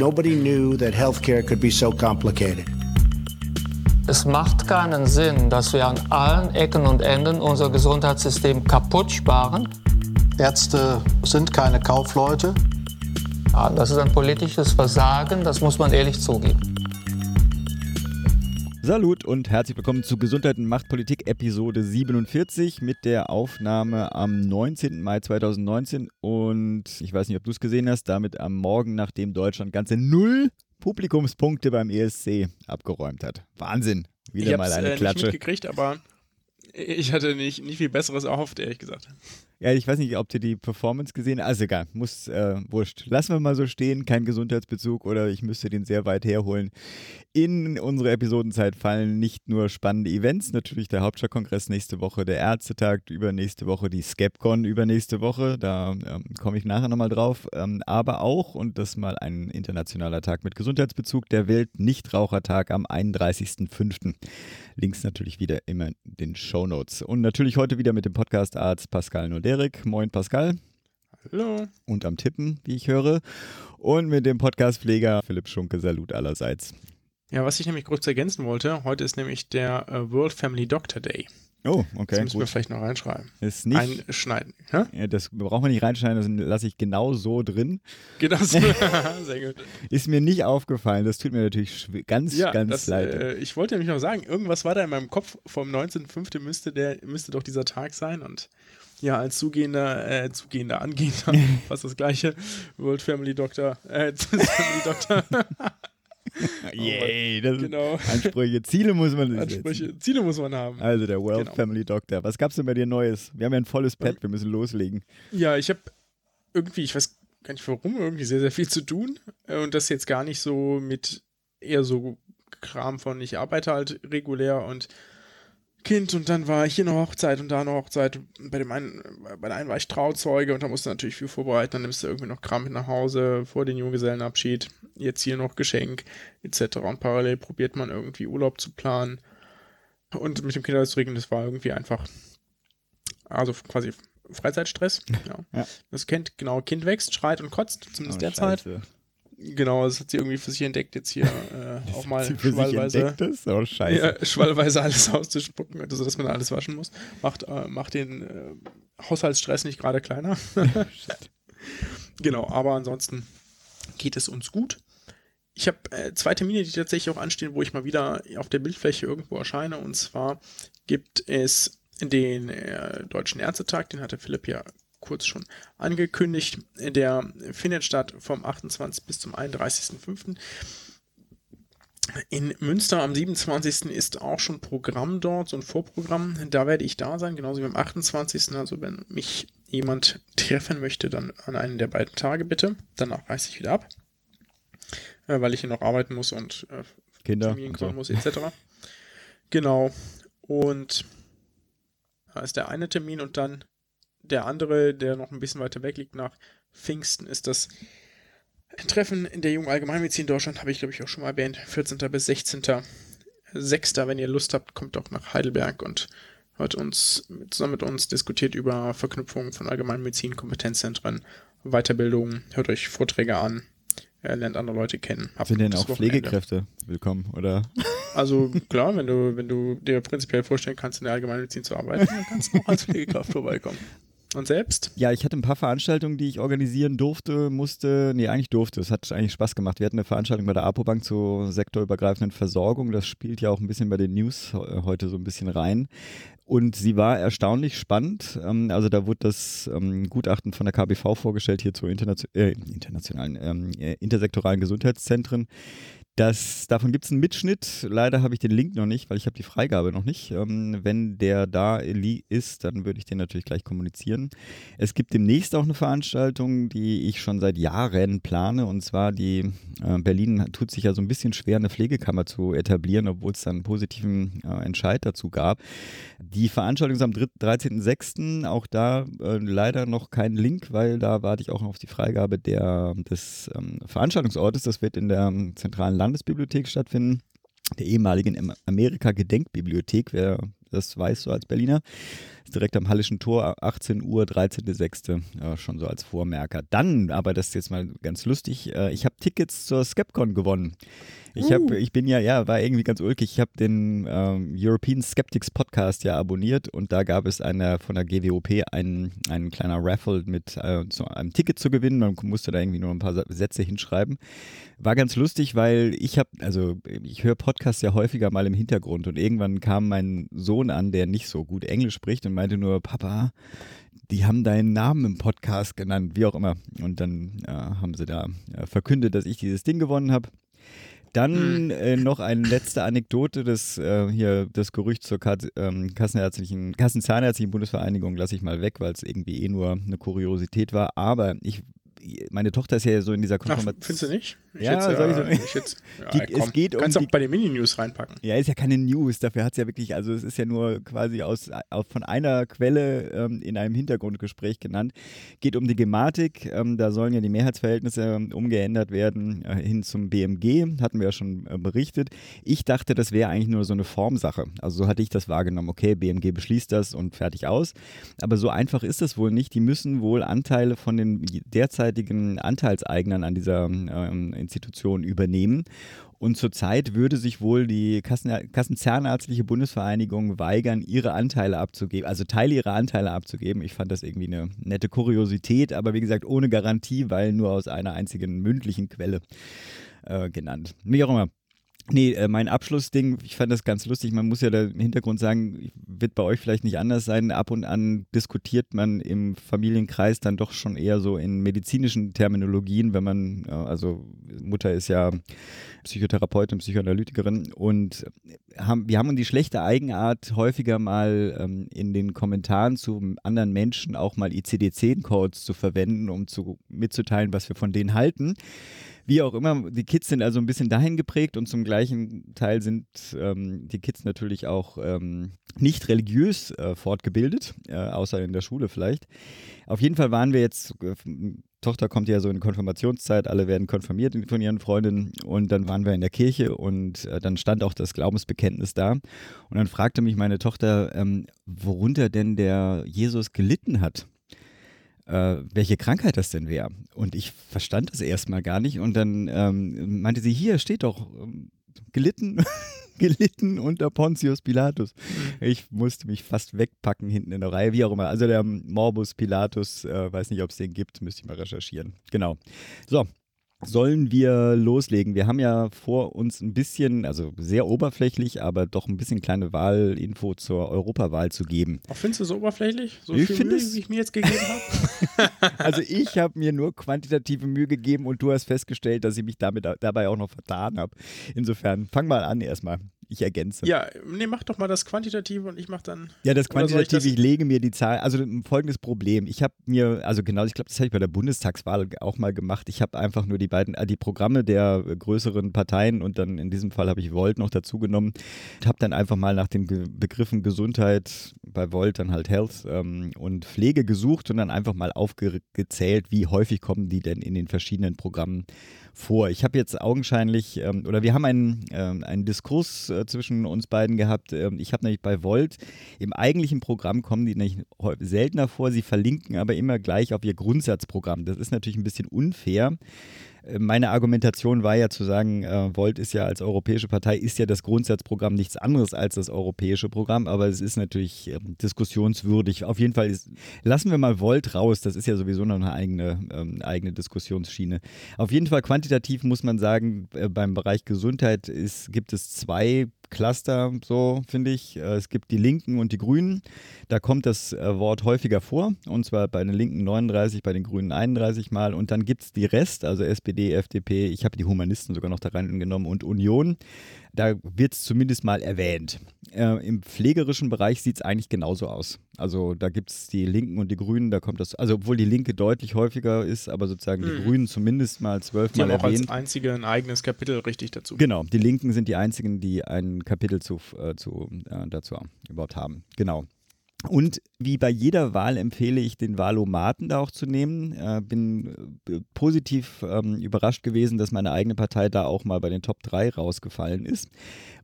Nobody knew that healthcare could be so complicated. Es macht keinen Sinn, dass wir an allen Ecken und Enden unser Gesundheitssystem kaputt sparen. Ärzte sind keine Kaufleute. Ja, das ist ein politisches Versagen, das muss man ehrlich zugeben. Salut und herzlich willkommen zu Gesundheit und Machtpolitik Episode 47 mit der Aufnahme am 19. Mai 2019 und ich weiß nicht, ob du es gesehen hast, damit am Morgen, nachdem Deutschland ganze null Publikumspunkte beim ESC abgeräumt hat. Wahnsinn. Wieder ich mal eine äh, Klatsche. Nicht mitgekriegt, aber ich hatte nicht, nicht viel Besseres erhofft, ehrlich gesagt. Ja, ich weiß nicht, ob du die Performance gesehen hast. Also egal, muss, äh, wurscht. Lassen wir mal so stehen, kein Gesundheitsbezug oder ich müsste den sehr weit herholen. In unsere Episodenzeit fallen nicht nur spannende Events, natürlich der Hauptstadtkongress nächste Woche, der Ärztetag übernächste Woche, die Skepcon übernächste Woche, da ähm, komme ich nachher nochmal drauf, ähm, aber auch, und das mal ein internationaler Tag mit Gesundheitsbezug, der Welt-Nichtrauchertag am 31.05. Links natürlich wieder immer in den Show Notes. Und natürlich heute wieder mit dem Podcast-Arzt Pascal Noderik. Moin Pascal. Hallo. Und am Tippen, wie ich höre. Und mit dem Podcast-Pfleger Philipp Schunke. Salut allerseits. Ja, was ich nämlich kurz ergänzen wollte, heute ist nämlich der äh, World Family Doctor Day. Oh, okay. Das müssen gut. wir vielleicht noch reinschreiben. Ist nicht, Einschneiden. Hä? ja, das brauchen wir nicht reinschneiden, das lasse ich genau so drin. Geht das? Sehr gut. Ist mir nicht aufgefallen, das tut mir natürlich ganz, Ja, ganz das, leid. äh, ich wollte nämlich noch sagen, irgendwas war da in meinem Kopf vom 19.05. müsste der müsste doch dieser Tag sein und ja, als zugehender, äh, zugehender, angehender, fast das gleiche, World Family Doctor, äh, Family Doctor, Yay, das genau. sind Ansprüche, Ziele muss man setzen. Ansprüche, Ziele muss man haben. Also der World Genau. Family Doctor. Was gab's denn bei dir Neues? Wir haben ja ein volles Pad, wir müssen loslegen. Ja, ich habe irgendwie, ich weiß gar nicht warum, irgendwie sehr, sehr viel zu tun. Und das jetzt gar nicht so mit eher so Kram von, ich arbeite halt regulär und Kind und dann war hier eine Hochzeit und da eine Hochzeit. Bei dem einen, bei der einen war ich Trauzeuge und da musste natürlich viel vorbereiten. Dann nimmst du irgendwie noch Kram mit nach Hause vor den Junggesellenabschied. Jetzt hier noch Geschenk etc. Und parallel probiert man irgendwie Urlaub zu planen. Und mit dem Kinderhaus zu regeln, das war irgendwie einfach, also quasi Freizeitstress. Ja. Ja. Das Kind, genau, Kind wächst, schreit und kotzt, zumindest Oh, derzeit. Scheiße. Genau, das hat sie irgendwie für sich entdeckt, jetzt hier äh, auch mal schwallweise? Oh, ja, schwallweise alles auszuspucken, also dass man alles waschen muss. Macht, äh, macht den äh, Haushaltsstress nicht gerade kleiner. genau, aber ansonsten geht es uns gut. Ich habe äh, zwei Termine, die tatsächlich auch anstehen, wo ich mal wieder auf der Bildfläche irgendwo erscheine. Und zwar gibt es den äh, Deutschen Ärztetag, den hatte Philipp ja kurz schon angekündigt. Der findet statt vom 28. bis zum 31.05. In Münster am 27. ist auch schon Programm dort, so ein Vorprogramm. Da werde ich da sein, genauso wie am 28. Also wenn mich jemand treffen möchte, dann an einen der beiden Tage bitte. Danach reise ich wieder ab, äh, weil ich hier noch arbeiten muss und äh, Kinder. Und so. muss, etc. genau. Und da ist der eine Termin und dann der andere, der noch ein bisschen weiter weg liegt, nach Pfingsten, ist das Treffen in der Jungen Allgemeinmedizin Deutschland, habe ich glaube ich auch schon mal erwähnt, 14. bis 16. 6. Wenn ihr Lust habt, kommt doch nach Heidelberg und hört uns zusammen mit uns diskutiert über Verknüpfungen von Allgemeinmedizin, Kompetenzzentren, Weiterbildung, hört euch Vorträge an, äh, lernt andere Leute kennen. Habt Sind denn auch Wochenende. Pflegekräfte willkommen, oder? Also klar, wenn du, wenn du dir prinzipiell vorstellen kannst, in der Allgemeinmedizin zu arbeiten, dann kannst du auch als Pflegekraft vorbeikommen. Und selbst? Ja, ich hatte ein paar Veranstaltungen, die ich organisieren durfte, musste. Nee, eigentlich durfte. Es hat eigentlich Spaß gemacht. Wir hatten eine Veranstaltung bei der APO-Bank zur sektorübergreifenden Versorgung. Das spielt ja auch ein bisschen bei den News he- heute so ein bisschen rein. Und sie war erstaunlich spannend. Ähm, Also da wurde das ähm, Gutachten von der KBV vorgestellt hier zu internation äh, internationalen, ähm, äh, intersektoralen Gesundheitszentren. Das, davon gibt es einen Mitschnitt. Leider habe ich den Link noch nicht, weil ich habe die Freigabe noch nicht. Ähm, wenn der da ist, dann würde ich den natürlich gleich kommunizieren. Es gibt demnächst auch eine Veranstaltung, die ich schon seit Jahren plane. Und zwar die äh, Berlin tut sich ja so ein bisschen schwer, eine Pflegekammer zu etablieren, obwohl es dann einen positiven äh, Entscheid dazu gab. Die Veranstaltung ist am 3 13.06. Auch da äh, leider noch kein Link, weil da warte ich auch noch auf die Freigabe der, des ähm, Veranstaltungsortes. Das wird in der ähm, zentralen Landesbibliothek stattfinden, der ehemaligen Am- Amerika-Gedenkbibliothek, wer das weiß, so als Berliner. Direkt am Hallischen Tor, 18 Uhr, 13.06. Ja, schon so als Vormerker. Dann, aber das ist jetzt mal ganz lustig, äh, ich habe Tickets zur Skepcon gewonnen. Ich, hab, ich bin ja, ja, war irgendwie ganz ulkig. Ich habe den ähm, European Skeptics Podcast ja abonniert und da gab es eine, von der GWOP einen, einen kleiner Raffle mit äh, so einem Ticket zu gewinnen. Man musste da irgendwie nur ein paar Sätze hinschreiben. War ganz lustig, weil ich habe, also ich höre Podcasts ja häufiger mal im Hintergrund und irgendwann kam mein Sohn an, der nicht so gut Englisch spricht und meinte nur, Papa, die haben deinen Namen im Podcast genannt, wie auch immer. Und dann äh, haben sie da äh, verkündet, dass ich dieses Ding gewonnen habe. Dann äh, noch eine letzte Anekdote, das äh, hier das Gerücht zur Kat ähm, Kassenärztlichen, Kassenzahnärztlichen Bundesvereinigung lasse ich mal weg, weil es irgendwie eh nur eine Kuriosität war. Aber ich meine Tochter ist ja so in dieser Konfirmation. Findest du nicht? Ich ja, jetzt, soll ich so ich jetzt, ja, die, komm, es geht kannst um auch bei den Mini-News reinpacken. Ja, ist ja keine News, dafür hat es ja wirklich, also es ist ja nur quasi aus, aus von einer Quelle ähm, in einem Hintergrundgespräch genannt. Geht um die Gematik, ähm, da sollen ja die Mehrheitsverhältnisse ähm, umgeändert werden äh, hin zum BMG, hatten wir ja schon äh, berichtet. Ich dachte, das wäre eigentlich nur so eine Formsache. Also so hatte ich das wahrgenommen, okay, BMG beschließt das und fertig aus. Aber so einfach ist das wohl nicht. Die müssen wohl Anteile von den derzeitigen Anteilseignern an dieser ähm, Institution übernehmen. Und zurzeit würde sich wohl die Kassen, Bundesvereinigung weigern, ihre Anteile abzugeben, also Teile ihrer Anteile abzugeben. Ich fand das irgendwie eine nette Kuriosität, aber wie gesagt, ohne Garantie, weil nur aus einer einzigen mündlichen Quelle äh, genannt. Wie auch immer. Nee, äh, mein Abschlussding, ich fand das ganz lustig. Man muss ja da im Hintergrund sagen, wird bei euch vielleicht nicht anders sein. Ab und an diskutiert man im Familienkreis dann doch schon eher so in medizinischen Terminologien, wenn man, also Mutter ist ja Psychotherapeutin, Psychoanalytikerin und haben, wir haben die schlechte Eigenart, häufiger mal ähm, in den Kommentaren zu anderen Menschen auch mal ICD-10-Codes zu verwenden, um zu, mitzuteilen, was wir von denen halten. Wie auch immer, die Kids sind also ein bisschen dahin geprägt und zum gleichen Teil sind ähm, die Kids natürlich auch ähm, nicht religiös äh, fortgebildet, äh, außer in der Schule vielleicht. Auf jeden Fall waren wir jetzt, äh, Tochter kommt ja so in Konfirmationszeit, alle werden konfirmiert von ihren Freundinnen und dann waren wir in der Kirche und äh, dann stand auch das Glaubensbekenntnis da und dann fragte mich meine Tochter, ähm, worunter denn der Jesus gelitten hat äh, welche Krankheit das denn wäre. Und ich verstand das erstmal gar nicht. Und dann ähm, meinte sie, hier steht doch ähm, gelitten, gelitten unter Pontius Pilatus. Mhm. Ich musste mich fast wegpacken hinten in der Reihe, wie auch immer. Also der Morbus Pilatus, äh, weiß nicht, ob es den gibt, müsste ich mal recherchieren. Genau. So, sollen wir loslegen? Wir haben ja vor uns ein bisschen, also sehr oberflächlich, aber doch ein bisschen kleine Wahlinfo zur Europawahl zu geben. Auch findest du es oberflächlich? So ich viel Mühe, es, wie ich mir jetzt gegeben habe? also ich habe mir nur quantitative Mühe gegeben und du hast festgestellt, dass ich mich damit dabei auch noch vertan habe. Insofern, fang mal an erstmal ich ergänze. Ja, nee, mach doch mal das Quantitative und ich mach dann. Ja, das Quantitative, ich, das ich, lege mir die Zahl, also folgendes Problem. Ich habe mir, also genau, ich glaube, das habe ich bei der Bundestagswahl auch mal gemacht. Ich habe einfach nur die beiden, äh, die Programme der größeren Parteien und dann in diesem Fall habe ich Volt noch dazu genommen. Ich habe dann einfach mal nach den Begriffen Gesundheit, bei Volt dann halt Health ähm, und Pflege gesucht und dann einfach mal aufgezählt, wie häufig kommen die denn in den verschiedenen Programmen vor. Ich habe jetzt augenscheinlich, ähm, oder wir haben einen, ähm, einen Diskurs zwischen uns beiden gehabt. Ähm, ich habe nämlich bei Volt, im eigentlichen Programm kommen die nämlich seltener vor, sie verlinken aber immer gleich auf ihr Grundsatzprogramm. Das ist natürlich ein bisschen unfair meine Argumentation war ja zu sagen, äh, Volt ist ja als europäische Partei, ist ja das Grundsatzprogramm nichts anderes als das europäische Programm, aber es ist natürlich äh, diskussionswürdig. Auf jeden Fall ist, lassen wir mal Volt raus, das ist ja sowieso noch eine eigene, ähm, eigene Diskussionsschiene. Auf jeden Fall quantitativ muss man sagen, äh, beim Bereich Gesundheit ist, gibt es zwei Cluster, so finde ich. Äh, es gibt die Linken und die Grünen. Da kommt das äh, Wort häufiger vor, und zwar bei den Linken 39, bei den Grünen 31 Mal. Und dann gibt es die Rest, also SPD, FDP, ich habe die Humanisten sogar noch da reingenommen und Union. Da wird es zumindest mal erwähnt. Äh, Im pflegerischen Bereich sieht es eigentlich genauso aus. Also da gibt es die Linken und die Grünen, da kommt das, also obwohl die Linke deutlich häufiger ist, aber sozusagen die mhm. Grünen zumindest mal zwölfmal die haben erwähnt. auch als einzige ein eigenes Kapitel richtig dazu. Genau, die Linken sind die einzigen, die ein Kapitel zu, äh, zu, äh, dazu überhaupt haben. Genau. Und wie bei jeder Wahl empfehle ich den Wahlomaten da auch zu nehmen. Äh, bin äh, positiv ähm, überrascht gewesen, dass meine eigene Partei da auch mal bei den Top 3 rausgefallen ist.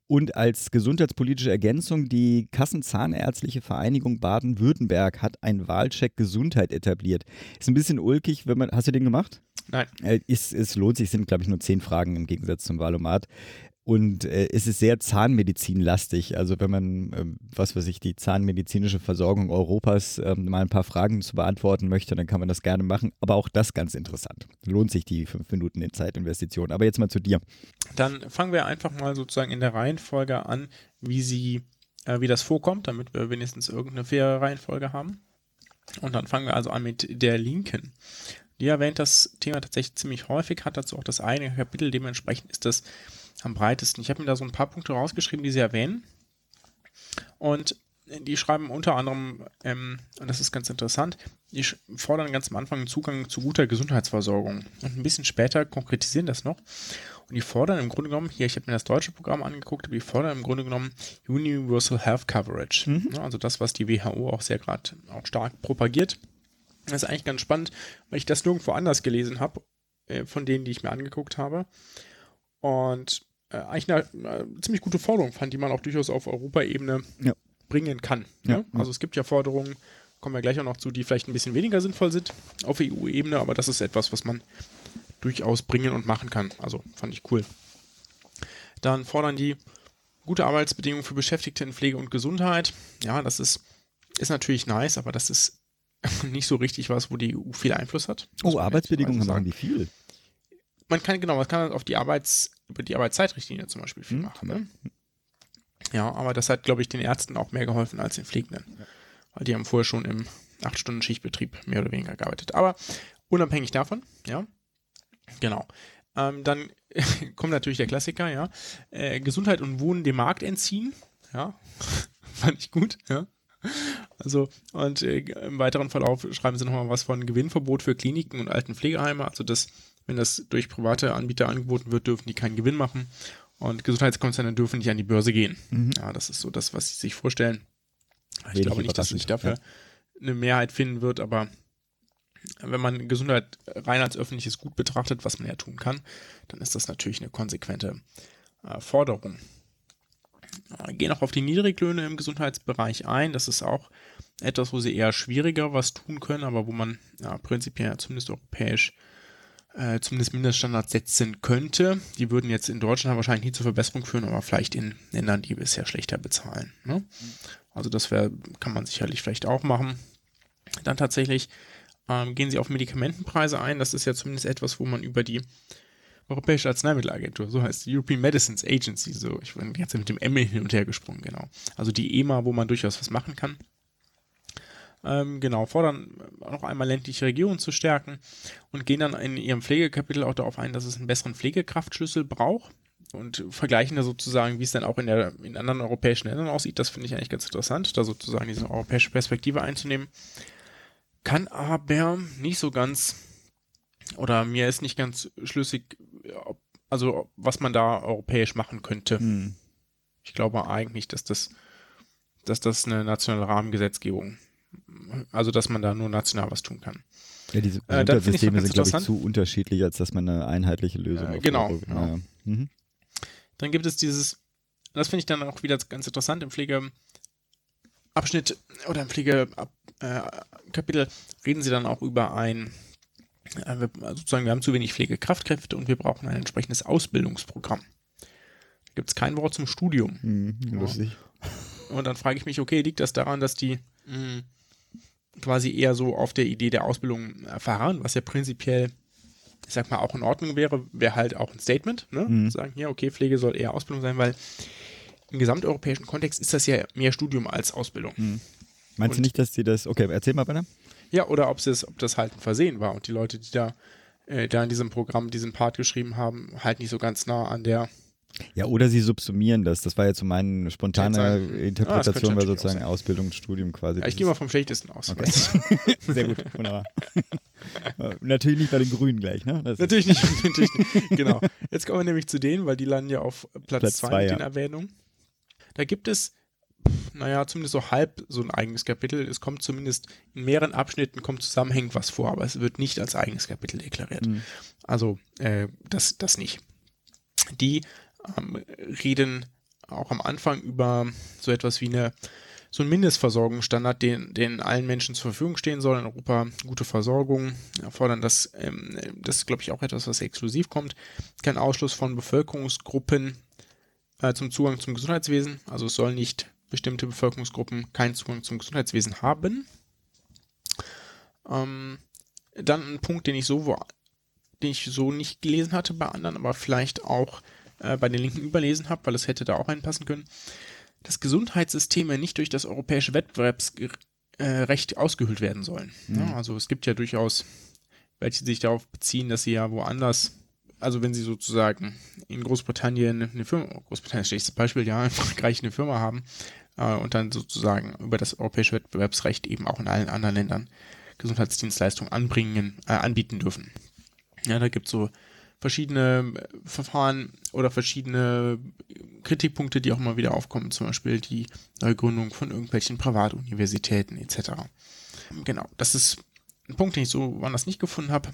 Und als gesundheitspolitische Ergänzung, die Kassenzahnärztliche Vereinigung Baden-Württemberg hat einen Wahlcheck Gesundheit etabliert. Ist ein bisschen ulkig, wenn man. Hast du den gemacht? Nein. Äh, ist, es lohnt sich, sind, glaube ich, nur zehn Fragen im Gegensatz zum Wahlomat. Und äh, es ist sehr zahnmedizinlastig. Also wenn man, äh, was weiß ich, die zahnmedizinische Versorgung Europas äh, mal ein paar Fragen zu beantworten möchte, dann kann man das gerne machen. Aber auch das ganz interessant. Lohnt sich die fünf Minuten in Zeitinvestition. Aber jetzt mal zu dir. Dann fangen wir einfach mal sozusagen in der Reihenfolge an, wie sie, äh, wie das vorkommt, damit wir wenigstens irgendeine faire Reihenfolge haben. Und dann fangen wir also an mit der Linken. Die erwähnt das Thema tatsächlich ziemlich häufig, hat dazu auch das eigene Kapitel, dementsprechend ist das am breitesten. Ich habe mir da so ein paar Punkte rausgeschrieben, die sie erwähnen. Und die schreiben unter anderem, ähm, und das ist ganz interessant, die fordern ganz am Anfang einen Zugang zu guter Gesundheitsversorgung. Und ein bisschen später konkretisieren das noch. Und die fordern im Grunde genommen, hier, ich habe mir das deutsche Programm angeguckt, aber die fordern im Grunde genommen Universal Health Coverage. Mhm. Also das, was die WHO auch sehr gerade auch stark propagiert. Das ist eigentlich ganz spannend, weil ich das nirgendwo anders gelesen habe, äh, von denen, die ich mir angeguckt habe. Und äh, eigentlich eine, eine, ziemlich gute Forderung fand, die man auch durchaus auf Europaebene ja. bringen kann. Ja, ja? Also es gibt ja Forderungen, kommen wir gleich auch noch zu, die vielleicht ein bisschen weniger sinnvoll sind auf EU-Ebene, aber das ist etwas, was man durchaus bringen und machen kann. Also fand ich cool. Dann fordern die gute Arbeitsbedingungen für Beschäftigte in Pflege und Gesundheit. Ja, das ist, ist natürlich nice, aber das ist nicht so richtig was, wo die EU viel Einfluss hat. Oh, Arbeitsbedingungen machen die viel man kann, genau, man kann auf die Arbeits, über die Arbeitszeitrichtlinie zum Beispiel viel mhm. machen. Ne? Ja, aber das hat, glaube ich, den Ärzten auch mehr geholfen als den Pflegenden. Ja. Weil die haben vorher schon im 8-Stunden-Schichtbetrieb mehr oder weniger gearbeitet. Aber unabhängig davon, ja, genau. Ähm, dann kommt natürlich der Klassiker, ja. Äh, Gesundheit und Wohnen dem Markt entziehen. Ja, fand ich gut, ja. Also, und äh, im weiteren Verlauf schreiben sie nochmal was von Gewinnverbot für Kliniken und alten Pflegeheime. Also, das wenn das durch private Anbieter angeboten wird, dürfen die keinen Gewinn machen. Und Gesundheitskonzerne dürfen nicht an die Börse gehen. Mhm. Ja, das ist so das, was sie sich vorstellen. Ich Wenig glaube nicht, dass sich dafür ja. eine Mehrheit finden wird, aber wenn man Gesundheit rein als öffentliches Gut betrachtet, was man ja tun kann, dann ist das natürlich eine konsequente äh, Forderung. Äh, gehen auch auf die Niedriglöhne im Gesundheitsbereich ein. Das ist auch etwas, wo sie eher schwieriger was tun können, aber wo man ja, prinzipiell zumindest europäisch äh, zumindest Mindeststandards setzen könnte. Die würden jetzt in Deutschland wahrscheinlich nie zur Verbesserung führen, aber vielleicht in Ländern, die bisher schlechter bezahlen. Ne? Also das wäre, kann man sicherlich vielleicht auch machen. Dann tatsächlich ähm, gehen sie auf Medikamentenpreise ein. Das ist ja zumindest etwas, wo man über die Europäische Arzneimittelagentur, so heißt die European Medicines Agency, so, ich bin jetzt mit dem M hin und her gesprungen, genau. Also die EMA, wo man durchaus was machen kann. Ähm, genau, fordern noch einmal ländliche Regionen zu stärken und gehen dann in ihrem Pflegekapitel auch darauf ein, dass es einen besseren Pflegekraftschlüssel braucht und vergleichen da sozusagen, wie es dann auch in, der, in anderen europäischen Ländern aussieht. Das finde ich eigentlich ganz interessant, da sozusagen diese europäische Perspektive einzunehmen. Kann aber nicht so ganz, oder mir ist nicht ganz schlüssig, ob, also was man da europäisch machen könnte. Hm. Ich glaube eigentlich, dass das, dass das eine nationale Rahmengesetzgebung also dass man da nur national was tun kann. Ja, diese äh, Systeme sind, glaube ich, zu unterschiedlich, als dass man eine einheitliche Lösung äh, Genau. genau. Ja. Mhm. Dann gibt es dieses, das finde ich dann auch wieder ganz interessant im Pflegeabschnitt oder im Pflegekapitel äh, reden sie dann auch über ein, äh, wir, also sozusagen, wir haben zu wenig Pflegekraftkräfte und wir brauchen ein entsprechendes Ausbildungsprogramm. Da gibt es kein Wort zum Studium. Mhm, lustig. Und dann frage ich mich, okay, liegt das daran, dass die mh, quasi eher so auf der Idee der Ausbildung erfahren, was ja prinzipiell, ich sag mal, auch in Ordnung wäre, wäre halt auch ein Statement, ne? Mhm. Sagen, ja, okay, Pflege soll eher Ausbildung sein, weil im gesamteuropäischen Kontext ist das ja mehr Studium als Ausbildung. Mhm. Meinst und, du nicht, dass sie das, okay, erzähl mal bitte. Ja, oder ob, es, ob das halt ein Versehen war und die Leute, die da, äh, da in diesem Programm diesen Part geschrieben haben, halt nicht so ganz nah an der ja, oder sie subsumieren das. Das war jetzt so meine spontane Interpretation, ah, weil sozusagen Ausbildung Studium quasi. Ja, ich gehe mal vom schlechtesten aus. Okay. Sehr gut, wunderbar. natürlich nicht bei den Grünen gleich, ne? Natürlich nicht, natürlich nicht. Genau. Jetzt kommen wir nämlich zu denen, weil die landen ja auf Platz 2 mit ja. den Erwähnungen. Da gibt es, naja, zumindest so halb so ein eigenes Kapitel. Es kommt zumindest in mehreren Abschnitten kommt zusammenhängend was vor, aber es wird nicht als eigenes Kapitel deklariert. Mhm. Also, äh, das, das nicht. Die ähm, reden auch am Anfang über so etwas wie eine so ein Mindestversorgungsstandard, den, den allen Menschen zur Verfügung stehen soll. In Europa gute Versorgung, fordern das, ähm, das ist glaube ich auch etwas, was exklusiv kommt. Kein Ausschluss von Bevölkerungsgruppen äh, zum Zugang zum Gesundheitswesen. Also es soll nicht bestimmte Bevölkerungsgruppen keinen Zugang zum Gesundheitswesen haben. Ähm, dann ein Punkt, den ich so, den ich so nicht gelesen hatte bei anderen, aber vielleicht auch äh, bei den Linken überlesen habe, weil es hätte da auch einpassen können dass Gesundheitssysteme nicht durch das europäische Wettbewerbsrecht ausgehöhlt werden sollen. Mhm. Ja, also es gibt ja durchaus welche sich darauf beziehen, dass sie ja woanders, also wenn sie sozusagen in Großbritannien eine Firma, Großbritannien ist das Beispiel, ja, in Frankreich eine Firma haben äh, und dann sozusagen über das europäische Wettbewerbsrecht eben auch in allen anderen Ländern Gesundheitsdienstleistungen anbringen, äh, anbieten dürfen. Ja, da gibt es so verschiedene äh, Verfahren oder verschiedene Kritikpunkte, die auch mal wieder aufkommen, zum Beispiel die Neugründung von irgendwelchen Privatuniversitäten etc. Genau, das ist ein Punkt, den ich so woanders nicht gefunden habe.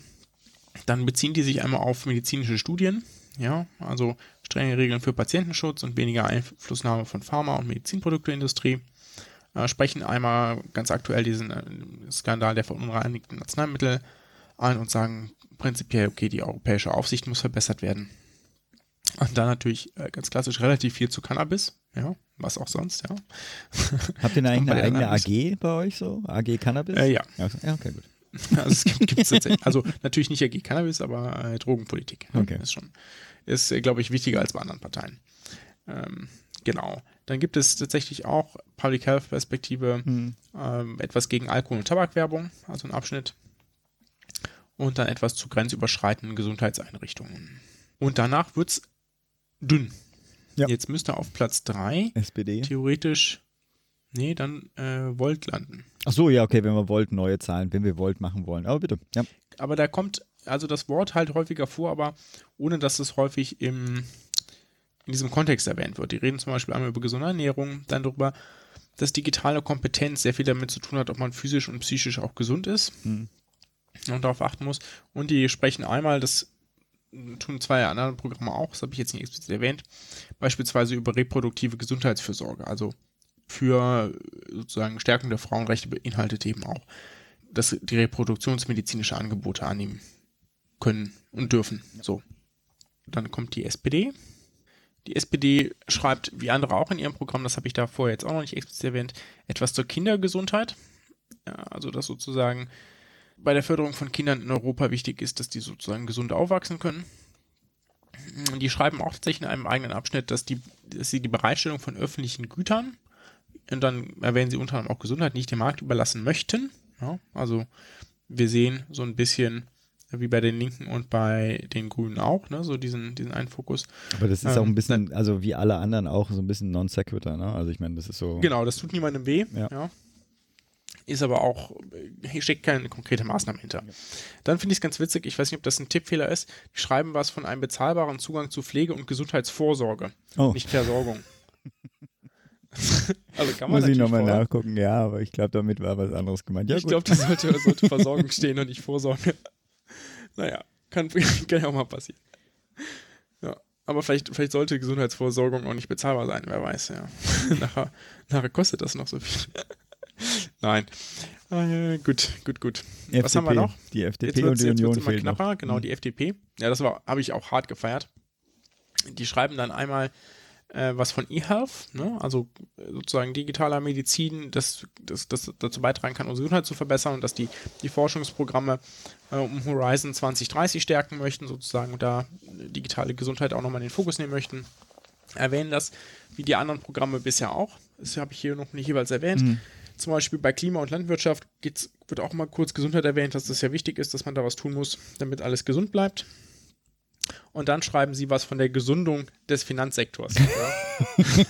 Dann beziehen die sich einmal auf medizinische Studien, ja, also strenge Regeln für Patientenschutz und weniger Einflussnahme von Pharma- und Medizinprodukteindustrie. Äh, sprechen einmal ganz aktuell diesen äh, Skandal der verunreinigten Arzneimittel an und sagen, prinzipiell, okay, die europäische Aufsicht muss verbessert werden. Und dann natürlich äh, ganz klassisch relativ viel zu Cannabis, ja, was auch sonst, ja. Habt ihr eigentlich eine eigene AG bei euch so? AG Cannabis? Äh, ja. Ja, okay, gut. Also es gibt gibt's tatsächlich, also natürlich nicht AG Cannabis, aber äh, Drogenpolitik. Okay. Ist schon, ist, äh, glaube ich, wichtiger als bei anderen Parteien. Ähm, genau. Dann gibt es tatsächlich auch Public Health Perspektive, hm. ähm, etwas gegen Alkohol- und Tabakwerbung, also ein Abschnitt und dann etwas zu grenzüberschreitenden Gesundheitseinrichtungen. Und danach wird es dünn. Ja. Jetzt müsste auf Platz 3 SPD. theoretisch, nee, dann äh, Volt landen. Ach so, ja, okay, wenn wir Volt neue Zahlen, wenn wir Volt machen wollen. Aber bitte, ja. Aber da kommt also das Wort halt häufiger vor, aber ohne dass es häufig im, in diesem Kontext erwähnt wird. Die reden zum Beispiel einmal über gesunde Ernährung, dann darüber, dass digitale Kompetenz sehr viel damit zu tun hat, ob man physisch und psychisch auch gesund ist. Mhm und darauf achten muss. Und die sprechen einmal, das tun zwei andere Programme auch, das habe ich jetzt nicht explizit erwähnt, beispielsweise über reproduktive Gesundheitsfürsorge, also für sozusagen Stärkung der Frauenrechte beinhaltet eben auch, dass die reproduktionsmedizinische Angebote annehmen können und dürfen. So. Dann kommt die SPD. Die SPD schreibt, wie andere auch in ihrem Programm, das habe ich da vorher jetzt auch noch nicht explizit erwähnt, etwas zur Kindergesundheit. Ja, also dass sozusagen bei der Förderung von Kindern in Europa wichtig ist, dass die sozusagen gesund aufwachsen können. Die schreiben auch tatsächlich in einem eigenen Abschnitt, dass, die, dass sie die Bereitstellung von öffentlichen Gütern, und dann erwähnen sie unter anderem auch Gesundheit, nicht dem Markt überlassen möchten. Ja, also wir sehen so ein bisschen wie bei den Linken und bei den Grünen auch, ne, so diesen, diesen einen Fokus. Aber das ist ähm, auch ein bisschen, also wie alle anderen auch, so ein bisschen non sequitur, ne? Also ich meine, das ist so. Genau, das tut niemandem weh. Ja. ja ist aber auch, hier äh, steckt keine konkrete Maßnahme hinter. Dann finde ich es ganz witzig, ich weiß nicht, ob das ein Tippfehler ist, die schreiben was von einem bezahlbaren Zugang zu Pflege und Gesundheitsvorsorge, oh. nicht Versorgung. also kann man Muss ich nochmal nachgucken, ja, aber ich glaube, damit war was anderes gemeint. Ja, ich glaube, das sollte, sollte Versorgung stehen und nicht Vorsorge. Naja, kann, kann ja auch mal passieren. Ja, aber vielleicht, vielleicht sollte Gesundheitsvorsorgung auch nicht bezahlbar sein, wer weiß, ja. nachher, nachher kostet das noch so viel. Nein. Äh, gut, gut, gut. FDP, Was haben wir noch? Die FDP und die Union immer knapper. Noch. Genau, mhm. die FDP. Ja, das habe ich auch hart gefeiert. Die schreiben dann einmal äh, was von eHealth, ne? also sozusagen digitaler Medizin, das, das, das dazu beitragen kann, unsere Gesundheit zu verbessern und dass die, die Forschungsprogramme äh, um Horizon 2030 stärken möchten, sozusagen, und da digitale Gesundheit auch nochmal in den Fokus nehmen möchten. Erwähnen das, wie die anderen Programme bisher auch. Das habe ich hier noch nicht jeweils erwähnt. Mhm zum Beispiel bei Klima und Landwirtschaft wird auch mal kurz Gesundheit erwähnt, dass das ja wichtig ist, dass man da was tun muss, damit alles gesund bleibt. Und dann schreiben sie was von der Gesundung des Finanzsektors. ja.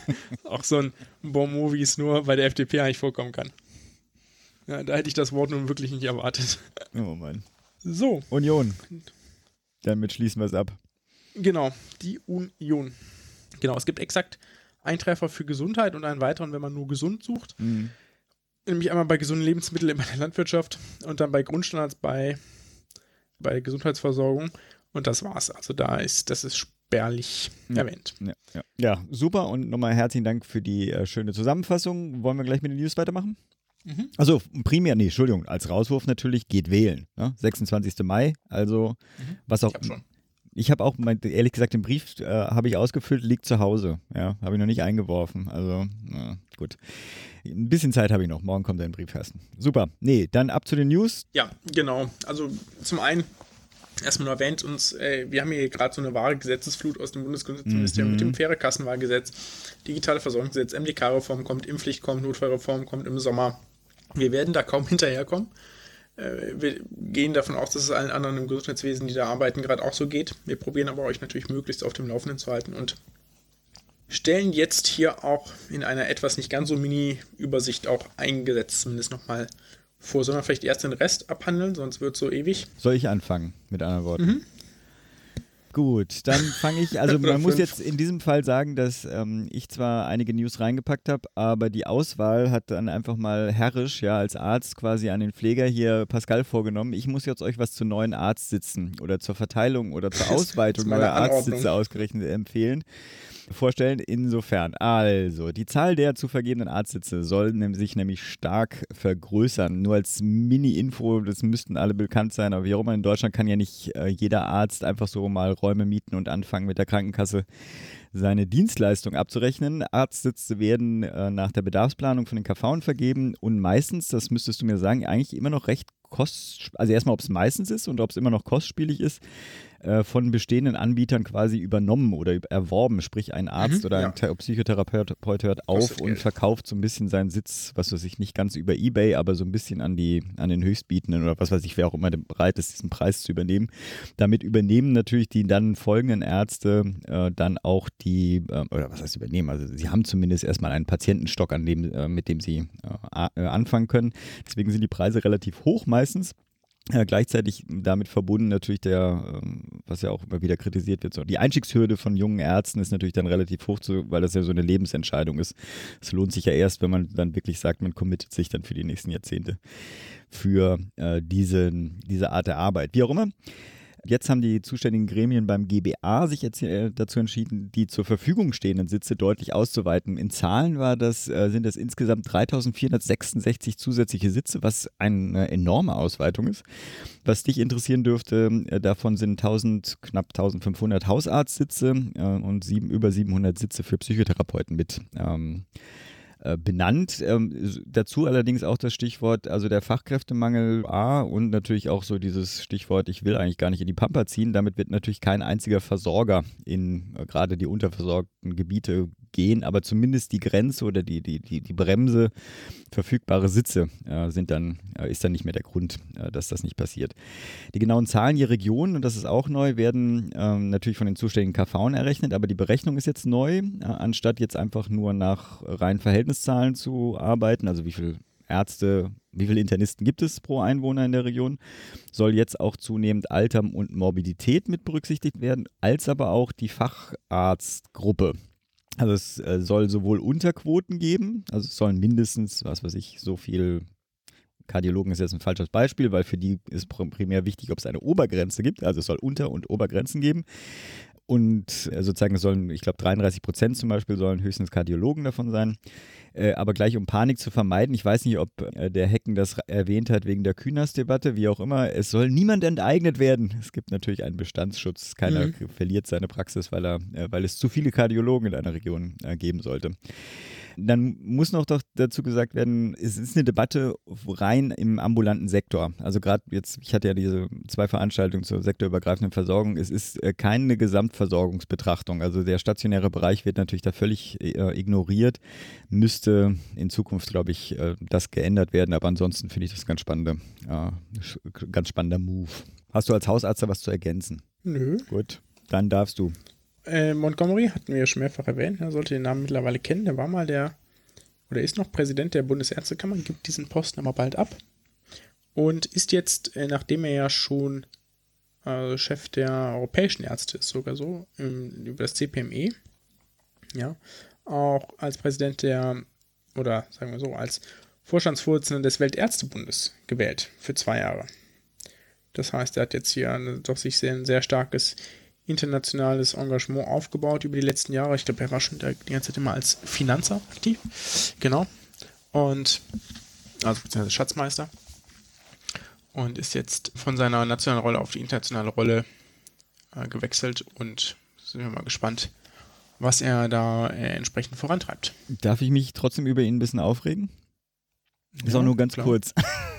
auch so ein Bonmot, wie es nur bei der FDP eigentlich vorkommen kann. Ja, da hätte ich das Wort nun wirklich nicht erwartet. Oh Mann. So. Union. Damit schließen wir es ab. Genau, die Union. Genau, es gibt exakt einen Treffer für Gesundheit und einen weiteren, wenn man nur gesund sucht. Mhm nämlich einmal bei gesunden Lebensmitteln in der Landwirtschaft und dann bei Grundstandards bei, bei Gesundheitsversorgung. Und das war's. Also da ist, das ist spärlich erwähnt. Ja, ja. ja, super und nochmal herzlichen Dank für die äh, schöne Zusammenfassung. Wollen wir gleich mit den News weitermachen? Mhm. Also primär, nee, Entschuldigung, als Rauswurf natürlich geht wählen. Ne? 26. Mai, also mhm. was auch. Ich habe auch, mein, ehrlich gesagt, den Brief äh, habe ich ausgefüllt, liegt zu Hause. Ja, habe ich noch nicht eingeworfen. Also, na, gut. Ein bisschen Zeit habe ich noch. Morgen kommt ein Briefkasten. Super. Nee, dann ab zu den News. Ja, genau. Also zum einen erstmal nur erwähnt uns, äh, wir haben hier gerade so eine wahre Gesetzesflut aus dem Bundesgesundheitsministerium mhm. mit dem faire Kassenwahlgesetz, digitale Versorgungsgesetz, MDK-Reform kommt, Impfpflicht kommt, Notfallreform kommt im Sommer. Wir werden da kaum hinterherkommen. Äh, wir gehen davon aus, dass es allen anderen im Gesundheitswesen, die da arbeiten, gerade auch so geht. Wir probieren aber euch natürlich möglichst auf dem Laufenden zu halten und stellen jetzt hier auch in einer etwas nicht ganz so Mini-Übersicht auch eingesetzt zumindest nochmal vor. Sollen wir vielleicht erst den Rest abhandeln, sonst wird es so ewig. Soll ich anfangen, mit anderen Worten? Mhm. Gut, dann fange ich, also man muss jetzt in diesem Fall sagen, dass ähm, ich zwar einige News reingepackt habe, aber die Auswahl hat dann einfach mal herrisch, ja, als Arzt quasi an den Pfleger hier Pascal vorgenommen. Ich muss jetzt euch was zu neuen Arztsitzen oder zur Verteilung oder zur Ausweitung neuer Arztsitze ausgerechnet empfehlen vorstellen. Insofern, also, die Zahl der zu vergebenen Arztsitze soll sich nämlich stark vergrößern. Nur als Mini-Info, das müssten alle bekannt sein, aber wie auch immer in Deutschland kann ja nicht äh, jeder Arzt einfach so mal Räume mieten und anfangen mit der Krankenkasse seine Dienstleistung abzurechnen. Arztsitze werden äh, nach der Bedarfsplanung von den KV vergeben und meistens, das müsstest du mir sagen, eigentlich immer noch recht kost, also erstmal, ob es meistens ist und ob es immer noch kostspielig ist, äh, von bestehenden Anbietern quasi übernommen oder erworben. Sprich, ein Arzt mhm, oder ein ja. Psychotherapeut hört auf und verkauft so ein bisschen seinen Sitz, was weiß ich, nicht ganz über Ebay, aber so ein bisschen an die, an den Höchstbietenden oder was weiß ich, wer auch immer bereit ist, diesen Preis zu übernehmen. Damit übernehmen natürlich die dann folgenden Ärzte äh, dann auch die, äh, oder was heißt übernehmen? Also sie haben zumindest erstmal einen Patientenstock, an dem, äh, mit dem sie äh, äh, anfangen können. Deswegen sind die Preise relativ hoch meistens. Ja, gleichzeitig damit verbunden natürlich der, ähm, was ja auch immer wieder kritisiert wird, so die Einstiegshürde von jungen Ärzten ist natürlich dann relativ hoch, zu, weil das ja so eine Lebensentscheidung ist. Es lohnt sich ja erst, wenn man dann wirklich sagt, man committet sich dann für die nächsten Jahrzehnte für äh, diese, diese Art der Arbeit. Wie auch immer. Jetzt haben die zuständigen Gremien beim GBA sich jetzt äh, dazu entschieden, die zur Verfügung stehenden Sitze deutlich auszuweiten. In Zahlen war das, äh, sind das insgesamt 3466 zusätzliche Sitze, was eine enorme Ausweitung ist. Was dich interessieren dürfte, äh, davon sind 1000, knapp 1500 Hausarztsitze und sieben, über 700 Sitze für Psychotherapeuten mit. Ähm, äh, benannt. Ähm, dazu allerdings auch das Stichwort, also der Fachkräftemangel A und natürlich auch so dieses Stichwort, ich will eigentlich gar nicht in die Pampa ziehen. Damit wird natürlich kein einziger Versorger in äh, gerade die unterversorgten Gebiete gehen, aber zumindest die Grenze oder die, die, die, die Bremse verfügbare Sitze äh, sind dann, äh, ist dann nicht mehr der Grund, äh, dass das nicht passiert. Die genauen Zahlen je Region, und das ist auch neu, werden ähm, natürlich von den zuständigen KV errechnet, aber die Berechnung ist jetzt neu, anstatt jetzt einfach nur nach reinen Verhältniszahlen zu arbeiten, also wie viele Ärzte, wie viele Internisten gibt es pro Einwohner in der Region, soll jetzt auch zunehmend Alter und Morbidität mit berücksichtigt werden, als aber auch die Facharztgruppe. Also es äh, soll sowohl Unterquoten geben, also es sollen mindestens, was weiß ich, so viel Kardiologen ist jetzt ein falsches Beispiel, weil für die ist primär wichtig, ob es eine Obergrenze gibt. Also es soll Unter- und Obergrenzen geben. Und äh, sozusagen sollen, ich glaube, 33 Prozent zum Beispiel sollen höchstens Kardiologen davon sein. Äh, aber gleich um Panik zu vermeiden, ich weiß nicht, ob äh, der Hecken das erwähnt hat wegen der Kühners-Debatte, wie auch immer, es soll niemand enteignet werden. Es gibt natürlich einen Bestandsschutz. Keiner mhm. verliert seine Praxis, weil, er, weil es zu viele Kardiologen in einer Region geben sollte. Dann muss noch doch dazu gesagt werden, es ist eine Debatte rein im ambulanten Sektor. Also gerade jetzt, ich hatte ja diese zwei Veranstaltungen zur sektorübergreifenden Versorgung. Es ist äh, keine Gesamtversorgungsbetrachtung. Also der stationäre Bereich wird natürlich da völlig äh, ignoriert. Müsste in Zukunft, glaube ich, äh, das geändert werden. Aber ansonsten finde ich das ganz spannende, ganz spannender Move. Hast du als Hausarzt da was zu ergänzen? Nö. Gut, dann darfst du. Äh, Montgomery hatten wir ja schon mehrfach erwähnt, er sollte den Namen mittlerweile kennen. Der war mal der, oder ist noch Präsident der Bundesärztekammer, gibt diesen Posten aber bald ab. Und ist jetzt, äh, nachdem er ja schon äh, Chef der europäischen Ärzte ist, sogar so, im, über das CPME, ja, auch als Präsident der, oder sagen wir so, als Vorstandsvorsitzender des Weltärztebundes gewählt für zwei Jahre. Das heißt, er hat jetzt hier eine, doch sich sehr, ein sehr starkes internationales Engagement aufgebaut über die letzten Jahre. Ich glaube, er war schon die ganze Zeit immer als Finanzer aktiv. Genau. Und, also beziehungsweise Schatzmeister. Und ist jetzt von seiner nationalen Rolle auf die internationale Rolle äh, gewechselt und sind wir mal gespannt, was er da äh, entsprechend vorantreibt. Darf ich mich trotzdem über ihn ein bisschen aufregen? Ist auch nur ganz klar. kurz.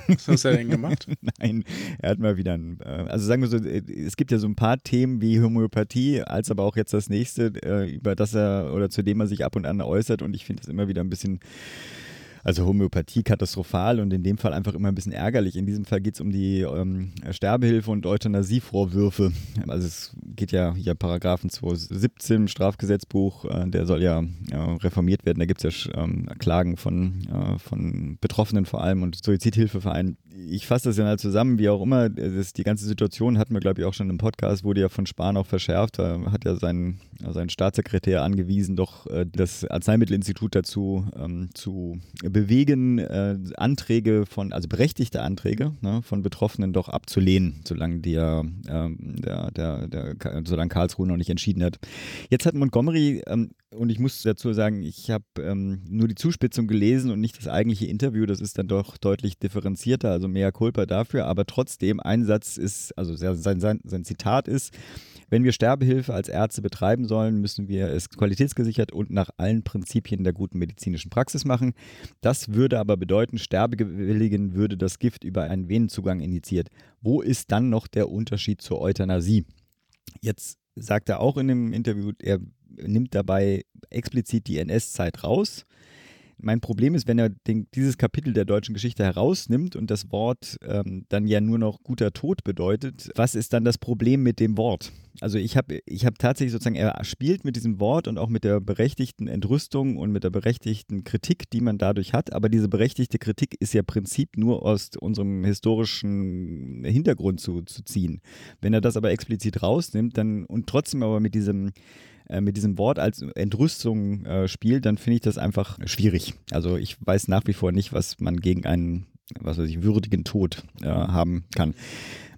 Was hat er denn gemacht? Nein, er hat mal wieder ein, äh, also sagen wir so, äh, es gibt ja so ein paar Themen wie Homöopathie, als aber auch jetzt das nächste, äh, über das er oder zu dem er sich ab und an äußert und ich finde das immer wieder ein bisschen also Homöopathie katastrophal und in dem Fall einfach immer ein bisschen ärgerlich. In diesem Fall geht es um die ähm, Sterbehilfe und Euthanasievorwürfe. Also es geht ja hier Paragraphen 217 im Strafgesetzbuch, äh, der soll ja äh, reformiert werden. Da gibt es ja ähm, Klagen von, äh, von Betroffenen vor allem und Suizidhilfevereinen. Ich fasse das ja mal zusammen, wie auch immer. Das, die ganze Situation hatten wir, glaube ich, auch schon im Podcast, wurde ja von Spahn auch verschärft. Da hat ja sein, sein Staatssekretär angewiesen, doch äh, das Arzneimittelinstitut dazu ähm, zu bewegen, äh, Anträge von, also berechtigte Anträge ne, von Betroffenen doch abzulehnen, solange der, ähm, der, der, der, solange Karlsruhe noch nicht entschieden hat. Jetzt hat Montgomery, ähm, und ich muss dazu sagen, ich habe ähm, nur die Zuspitzung gelesen und nicht das eigentliche Interview, das ist dann doch deutlich differenzierter, also mehr Culpa dafür, aber trotzdem, ein Satz ist, also sein, sein, sein Zitat ist, wenn wir Sterbehilfe als Ärzte betreiben sollen, müssen wir es qualitätsgesichert und nach allen Prinzipien der guten medizinischen Praxis machen. Das würde aber bedeuten, Sterbewilligen würde das Gift über einen Venenzugang injiziert. Wo ist dann noch der Unterschied zur Euthanasie? Jetzt sagt er auch in dem Interview, er nimmt dabei explizit die NS-Zeit raus. Mein Problem ist, wenn er den, dieses Kapitel der deutschen Geschichte herausnimmt und das Wort ähm, dann ja nur noch guter Tod bedeutet, was ist dann das Problem mit dem Wort? Also ich habe ich hab tatsächlich sozusagen, er spielt mit diesem Wort und auch mit der berechtigten Entrüstung und mit der berechtigten Kritik, die man dadurch hat, aber diese berechtigte Kritik ist ja Prinzip nur aus unserem historischen Hintergrund zu, zu ziehen. Wenn er das aber explizit rausnimmt, dann und trotzdem aber mit diesem äh, mit diesem Wort als Entrüstung äh, spielt, dann finde ich das einfach schwierig. Also ich weiß nach wie vor nicht, was man gegen einen, was weiß ich, würdigen Tod äh, haben kann.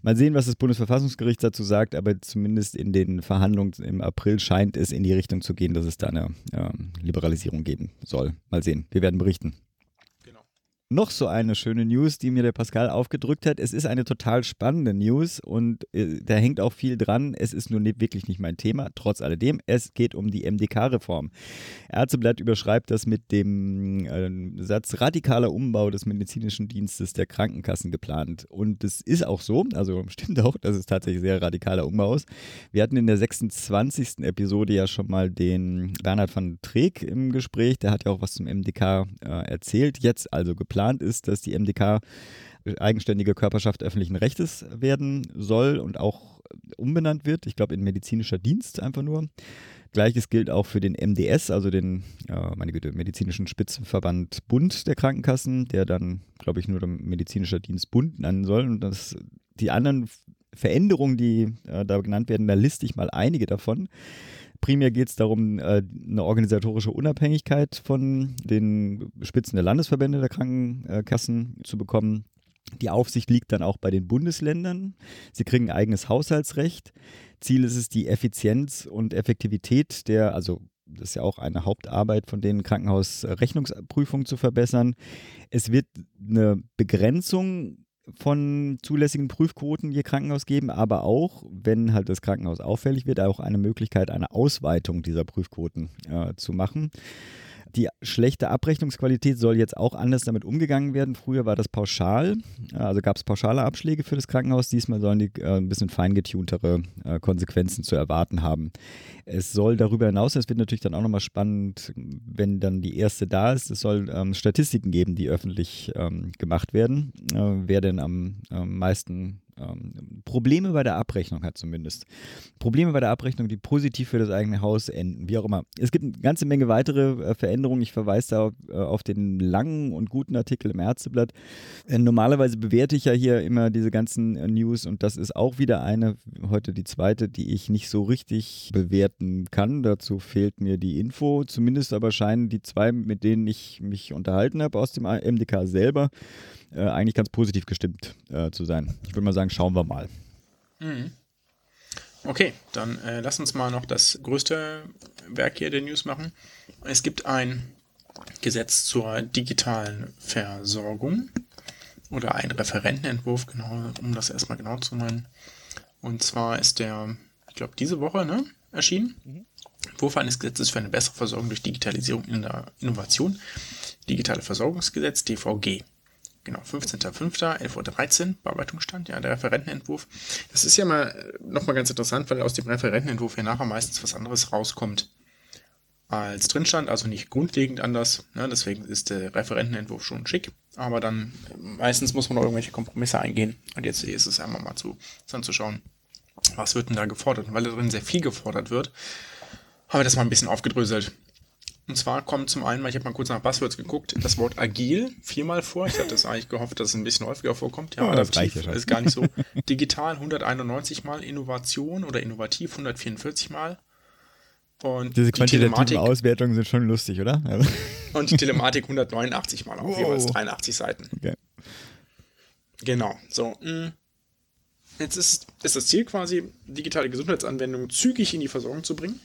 Mal sehen, was das Bundesverfassungsgericht dazu sagt, aber zumindest in den Verhandlungen im April scheint es in die Richtung zu gehen, dass es da eine äh, Liberalisierung geben soll. Mal sehen. Wir werden berichten noch so eine schöne News, die mir der Pascal aufgedrückt hat. Es ist eine total spannende News und äh, da hängt auch viel dran. Es ist nur nicht, wirklich nicht mein Thema. Trotz alledem, es geht um die MDK-Reform. Ärzteblatt überschreibt das mit dem äh, Satz radikaler Umbau des medizinischen Dienstes der Krankenkassen geplant. Und das ist auch so, also stimmt auch, dass es tatsächlich sehr radikaler Umbau ist. Wir hatten in der 26. Episode ja schon mal den Bernhard van Treek im Gespräch. Der hat ja auch was zum MDK äh, erzählt. Jetzt also geplant geplant ist, dass die MDK eigenständige Körperschaft öffentlichen Rechtes werden soll und auch umbenannt wird. Ich glaube, in medizinischer Dienst einfach nur. Gleiches gilt auch für den MDS, also den, ja, meine Güte, medizinischen Spitzenverband Bund der Krankenkassen, der dann, glaube ich, nur der medizinischer Dienst Bund nennen soll. Und das, die anderen Veränderungen, die äh, da genannt werden, da liste ich mal einige davon. Primär geht es darum, äh, eine organisatorische Unabhängigkeit von den Spitzen der Landesverbände der Krankenkassen zu bekommen. Die Aufsicht liegt dann auch bei den Bundesländern. Sie kriegen ein eigenes Haushaltsrecht. Ziel ist es, die Effizienz und Effektivität der, also das ist ja auch eine Hauptarbeit von den Krankenhausrechnungsprüfungen zu verbessern. Es wird eine Begrenzung von zulässigen Prüfquoten je Krankenhaus geben, aber auch, wenn halt das Krankenhaus auffällig wird, auch eine Möglichkeit, eine Ausweitung dieser Prüfquoten äh, zu machen. Die schlechte Abrechnungsqualität soll jetzt auch anders damit umgegangen werden. Früher war das pauschal, also gab es pauschale Abschläge für das Krankenhaus. Diesmal sollen die äh, ein bisschen feingetuntere äh, Konsequenzen zu erwarten haben. Es soll darüber hinaus, es wird natürlich dann auch nochmal spannend, wenn dann die erste da ist, es soll ähm, Statistiken geben, die öffentlich ähm, gemacht werden, äh, wer denn am meisten ähm, Probleme bei der Abrechnung hat zumindest. Probleme bei der Abrechnung, die positiv für das eigene Haus enden, wie auch immer. Es gibt eine ganze Menge weitere äh, Veränderungen. Ich verweise da auf, äh, auf, den langen und guten Artikel im Ärzteblatt. Äh, normalerweise bewerte ich ja hier immer diese ganzen äh, News und das ist auch wieder eine, heute die zweite, die ich nicht so richtig bewerten kann. Dazu fehlt mir die Info. Zumindest aber scheinen die zwei, mit denen ich mich unterhalten habe aus dem MDK selber, äh, eigentlich ganz positiv gestimmt äh, zu sein. Ich würde mal sagen, schauen wir mal. Mhm. Okay, dann äh, lass uns mal noch das größte Werk hier der News machen. Es gibt ein Gesetz zur digitalen Versorgung oder ein Referentenentwurf, genau, um das erstmal genau zu nennen. Und zwar ist der, ich glaube, diese Woche ne, erschienen. Mhm. Entwurf eines Gesetzes für eine bessere Versorgung durch Digitalisierung in der Innovation. Digitale Versorgungsgesetz, DVG. Genau, 15.05., 11.13 Uhr, Bearbeitungsstand, ja, der Referentenentwurf. Das ist ja mal nochmal ganz interessant, weil aus dem Referentenentwurf ja nachher meistens was anderes rauskommt als drin stand, also nicht grundlegend anders. Ne? Deswegen ist der Referentenentwurf schon schick, aber dann meistens muss man noch irgendwelche Kompromisse eingehen. Und jetzt ist es einmal mal zu, dann zu schauen, was wird denn da gefordert. Und weil da drin sehr viel gefordert wird, haben wir das mal ein bisschen aufgedröselt. Und zwar kommt zum einen, ich habe mal kurz nach Buzzwords geguckt, das Wort agil viermal vor. Ich hatte das eigentlich gehofft, dass es ein bisschen häufiger vorkommt. Ja, oh, adaptiv ja ist gar nicht so. Digital 191 mal, Innovation oder innovativ 144 mal. Und Diese quantitativen die Auswertungen sind schon lustig, oder? Also. Und die Telematik 189 Mal auf wow. jeweils 83 Seiten. Okay. Genau. So. Mm. Jetzt ist, ist das Ziel quasi, digitale Gesundheitsanwendungen zügig in die Versorgung zu bringen,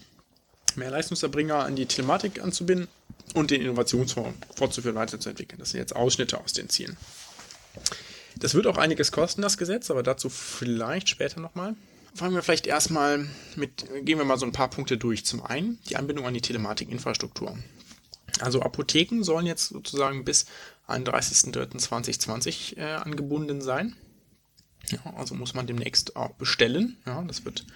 mehr Leistungserbringer an die Telematik anzubinden und den Innovationsfonds fortzuführen, weiterzuentwickeln. Das sind jetzt Ausschnitte aus den Zielen. Das wird auch einiges kosten, das Gesetz, aber dazu vielleicht später nochmal fangen wir vielleicht erstmal mit, gehen wir mal so ein paar Punkte durch. Zum einen die Anbindung an die Telematikinfrastruktur. Also Apotheken sollen jetzt sozusagen bis 31.03.2020 äh, angebunden sein. Ja, also muss man demnächst auch bestellen. Ja, das wird,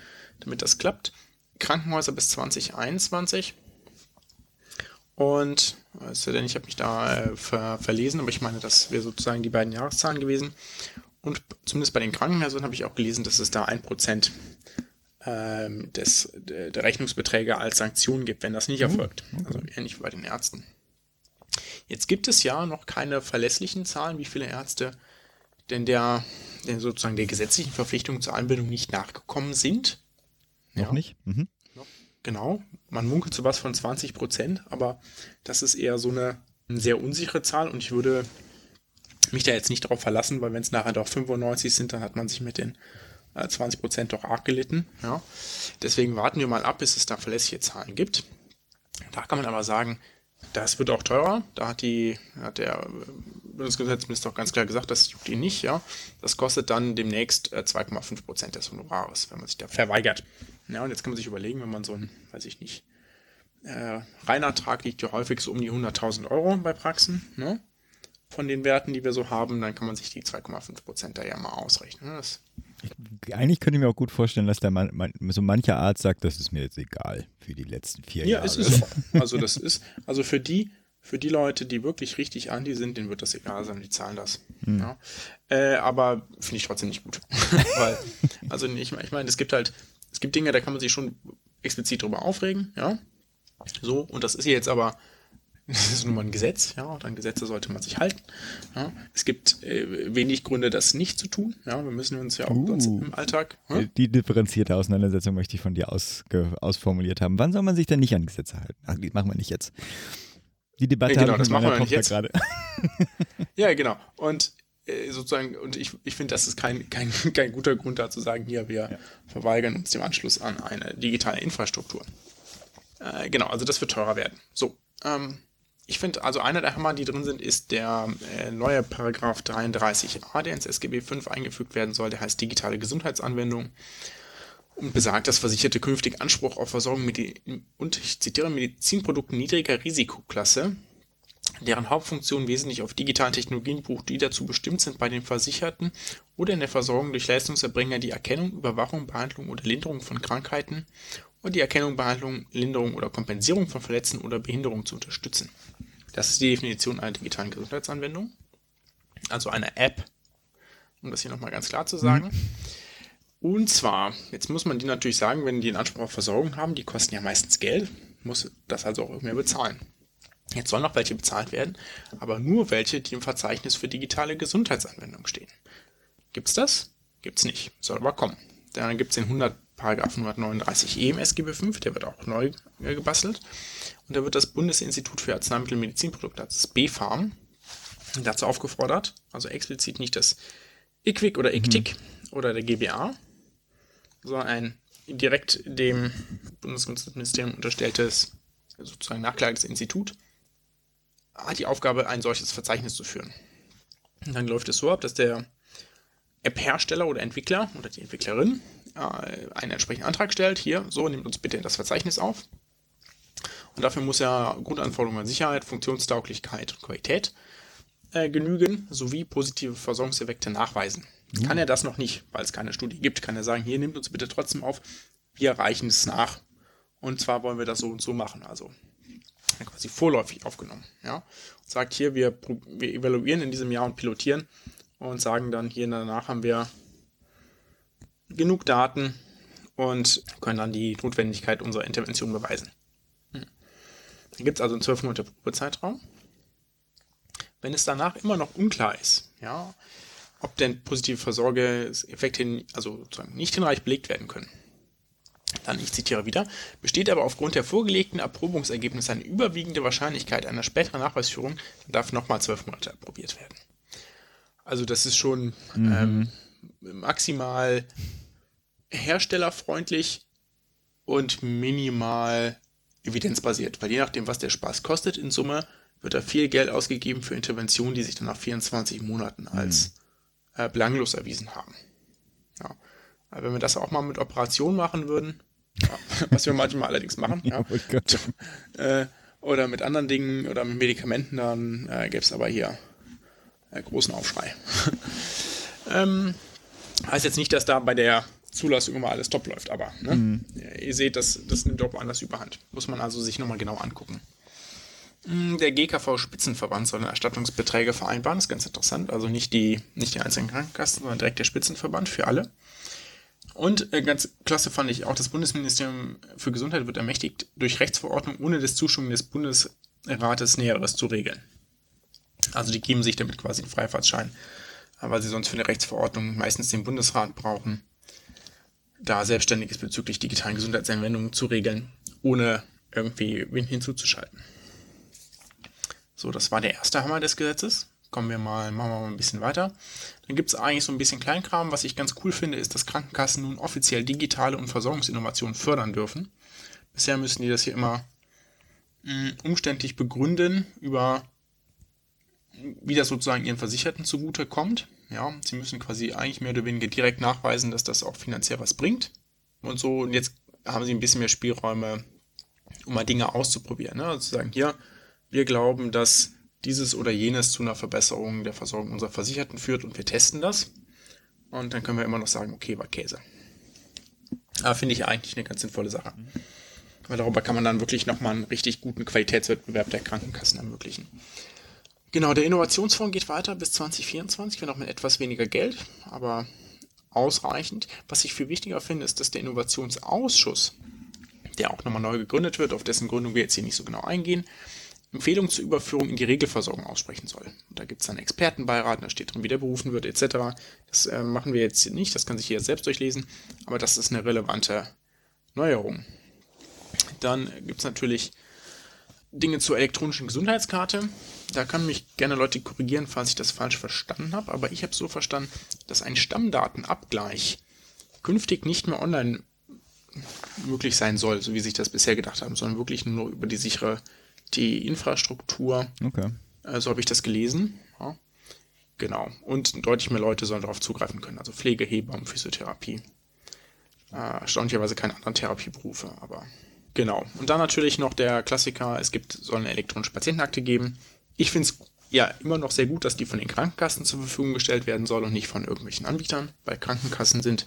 damit das klappt. Krankenhäuser bis 2021. Und, also denn ich habe mich da äh, ver verlesen, aber ich meine, das wäre sozusagen die beiden Jahreszahlen gewesen. Und zumindest bei den Krankenhäusern habe ich auch gelesen, dass es da ein Prozent ähm, des, der Rechnungsbeträge als Sanktion gibt, wenn das nicht oh, erfolgt. Okay. Also ähnlich wie bei den Ärzten. Jetzt gibt es ja noch keine verlässlichen Zahlen, wie viele Ärzte denn der, der sozusagen der gesetzlichen Verpflichtung zur Anbindung nicht nachgekommen sind. Noch ja. nicht? Mhm. Genau. Man munkelt so was von 20 Prozent, aber das ist eher so eine, eine sehr unsichere Zahl und ich würde mich da jetzt nicht darauf verlassen, weil wenn es nachher doch 95 sind, dann hat man sich mit den äh, 20% doch arg gelitten. Ja. Deswegen warten wir mal ab, bis es da verlässliche Zahlen gibt. Da kann man aber sagen, das wird auch teurer. Da hat, die, hat der Bundesgesundheitsminister auch ganz klar gesagt, das juckt ihn nicht. Ja. Das kostet dann demnächst äh, 2,5% des Honorares, wenn man sich da verweigert. Ja, und jetzt kann man sich überlegen, wenn man so ein, weiß ich nicht, äh, Reinertrag liegt ja häufig so um die 100.000 Euro bei Praxen. Ne? von den Werten, die wir so haben, dann kann man sich die 2,5% da ja mal ausrechnen. Ne? Ich, eigentlich könnte ich mir auch gut vorstellen, dass der man, man, so mancher Arzt sagt, das ist mir jetzt egal für die letzten vier ja, Jahre. Ja, ist es auch. Also das ist, also für die, für die Leute, die wirklich richtig anti sind, denen wird das egal sein, die zahlen das. Hm. Ja. Äh, aber finde ich trotzdem nicht gut. Weil, also ich, ich meine, es gibt halt, es gibt Dinge, da kann man sich schon explizit drüber aufregen, ja. So, und das ist jetzt aber das ist nun mal ein Gesetz, ja, und an Gesetze sollte man sich halten. Ja. Es gibt äh, wenig Gründe, das nicht zu tun. Ja, wir müssen uns ja auch uh, im Alltag. Ja? Die differenzierte Auseinandersetzung möchte ich von dir ausge, ausformuliert haben. Wann soll man sich denn nicht an Gesetze halten? Ach, die machen wir nicht jetzt. Die Debatte ja, genau, das machen wir nicht jetzt. gerade. ja, genau. Und sozusagen, und ich, ich finde, das ist kein, kein, kein guter Grund da zu sagen, hier, wir ja. verweigern uns dem Anschluss an eine digitale Infrastruktur. Äh, genau, also das wird teurer werden. So, ähm, ich finde, also einer der Hammer, die drin sind, ist der äh, neue Paragraph 33a, der ins SGB V eingefügt werden soll. Der heißt digitale Gesundheitsanwendung und besagt, dass Versicherte künftig Anspruch auf Versorgung mit und ich zitiere Medizinprodukten niedriger Risikoklasse, deren Hauptfunktion wesentlich auf digitalen Technologien beruht, die dazu bestimmt sind, bei den Versicherten oder in der Versorgung durch Leistungserbringer die Erkennung, Überwachung, Behandlung oder Linderung von Krankheiten und die Erkennung, Behandlung, Linderung oder Kompensierung von Verletzungen oder Behinderungen zu unterstützen. Das ist die Definition einer digitalen Gesundheitsanwendung. Also einer App, um das hier nochmal ganz klar zu sagen. Und zwar, jetzt muss man die natürlich sagen, wenn die einen Anspruch auf Versorgung haben, die kosten ja meistens Geld, muss das also auch irgendwer bezahlen. Jetzt sollen noch welche bezahlt werden, aber nur welche, die im Verzeichnis für digitale Gesundheitsanwendungen stehen. Gibt's das? Gibt's nicht. Soll aber kommen. Dann gibt es den 100 Paragraph 139e im SGB V, der wird auch neu äh, gebastelt. Und da wird das Bundesinstitut für Arzneimittel und Medizinprodukte, das BfArM, dazu aufgefordert, also explizit nicht das IQWIC oder ICTIC mhm. oder der GBA, sondern ein direkt dem Bundesgesundheitsministerium unterstelltes, sozusagen nachgelagertes Institut, hat die Aufgabe, ein solches Verzeichnis zu führen. Und dann läuft es so ab, dass der App-Hersteller oder Entwickler oder die Entwicklerin äh, einen entsprechenden Antrag stellt. Hier, so, nehmt uns bitte das Verzeichnis auf. Und dafür muss er Grundanforderungen an Sicherheit, Funktionstauglichkeit und Qualität äh, genügen, sowie positive Versorgungseffekte nachweisen. Mhm. Kann er das noch nicht, weil es keine Studie gibt, kann er sagen, hier nehmt uns bitte trotzdem auf, wir reichen es nach. Und zwar wollen wir das so und so machen. Also quasi vorläufig aufgenommen. Ja? Und sagt hier, wir, wir evaluieren in diesem Jahr und pilotieren und sagen dann hier danach haben wir genug Daten und können dann die Notwendigkeit unserer Intervention beweisen. Hm. Dann gibt es also einen 12 Monate Probezeitraum. Wenn es danach immer noch unklar ist, ja, ob denn positive Versorgungseffekte also sozusagen nicht hinreichend belegt werden können, dann, ich zitiere wieder, besteht aber aufgrund der vorgelegten Erprobungsergebnisse eine überwiegende Wahrscheinlichkeit einer späteren Nachweisführung, dann darf nochmal zwölf Monate erprobiert werden. Also das ist schon mhm. ähm, maximal herstellerfreundlich und minimal evidenzbasiert, weil je nachdem, was der Spaß kostet in Summe, wird da viel Geld ausgegeben für Interventionen, die sich dann nach 24 Monaten als mhm. äh, belanglos erwiesen haben. Ja. Wenn wir das auch mal mit Operationen machen würden, was wir manchmal allerdings machen, ja, äh, oder mit anderen Dingen oder mit Medikamenten, dann äh, gäbe es aber hier äh, großen Aufschrei. ähm, heißt jetzt nicht, dass da bei der Zulassung immer alles top läuft, aber ne? mhm. ihr seht, das, das nimmt auch anders überhand. Muss man also sich nochmal genau angucken. Hm, der GKV-Spitzenverband soll Erstattungsbeträge vereinbaren, das ist ganz interessant. Also nicht die, nicht die einzelnen Krankenkassen, sondern direkt der Spitzenverband für alle. Und äh, ganz klasse fand ich auch, das Bundesministerium für Gesundheit wird ermächtigt, durch Rechtsverordnung ohne das Zustimmung des Bundesrates Näheres zu regeln. Also die geben sich damit quasi einen Freifahrtschein, weil sie sonst für eine Rechtsverordnung meistens den Bundesrat brauchen, da Selbstständiges bezüglich digitalen Gesundheitsanwendungen zu regeln, ohne irgendwie wen hinzuzuschalten. So, das war der erste Hammer des Gesetzes kommen wir mal, machen wir mal ein bisschen weiter. Dann gibt es eigentlich so ein bisschen Kleinkram. Was ich ganz cool finde, ist, dass Krankenkassen nun offiziell digitale und Versorgungsinnovationen fördern dürfen. Bisher müssen die das hier immer mh, mm, umständlich begründen, über wie das sozusagen ihren Versicherten zugute kommt. Ja, sie müssen quasi eigentlich mehr oder weniger direkt nachweisen, dass das auch finanziell was bringt. Und so, und jetzt haben sie ein bisschen mehr Spielräume, um mal Dinge auszuprobieren. Ne? Also zu sagen, hier, wir glauben, dass dieses oder jenes zu einer Verbesserung der Versorgung unserer Versicherten führt und wir testen das. Und dann können wir immer noch sagen, okay, war Käse. Aber finde ich eigentlich eine ganz sinnvolle Sache. Weil darüber kann man dann wirklich nochmal einen richtig guten Qualitätswettbewerb der Krankenkassen ermöglichen. Genau, der Innovationsfonds geht weiter bis 2024, wenn auch mit etwas weniger Geld, aber ausreichend. Was ich viel wichtiger finde, ist, dass der Innovationsausschuss, der auch nochmal neu gegründet wird, auf dessen Gründung wir jetzt hier nicht so genau eingehen, Empfehlungen zur Überführung in die Regelversorgung aussprechen soll. Und da gibt es einen Expertenbeirat, da steht drin, wie der berufen wird, etc. Das äh, machen wir jetzt nicht, das kann sich jeder selbst durchlesen, aber das ist eine relevante Neuerung. Dann gibt es natürlich Dinge zur elektronischen Gesundheitskarte. Da können mich gerne Leute korrigieren, falls ich das falsch verstanden habe, aber ich habe so verstanden, dass ein Stammdatenabgleich künftig nicht mehr online möglich sein soll, so wie sich das bisher gedacht haben, sondern wirklich nur über die sichere die Infrastruktur. Okay. Äh, so habe ich das gelesen. Ja. Genau. Und deutlich mehr Leute sollen darauf zugreifen können. Also Pflege, Hebammen, Physiotherapie. Äh, erstaunlicherweise keine anderen Therapieberufe, aber genau. Und dann natürlich noch der Klassiker, es gibt, soll eine elektronische Patientenakte geben. Ich finde es ja immer noch sehr gut, dass die von den Krankenkassen zur Verfügung gestellt werden soll und nicht von irgendwelchen Anbietern, weil Krankenkassen sind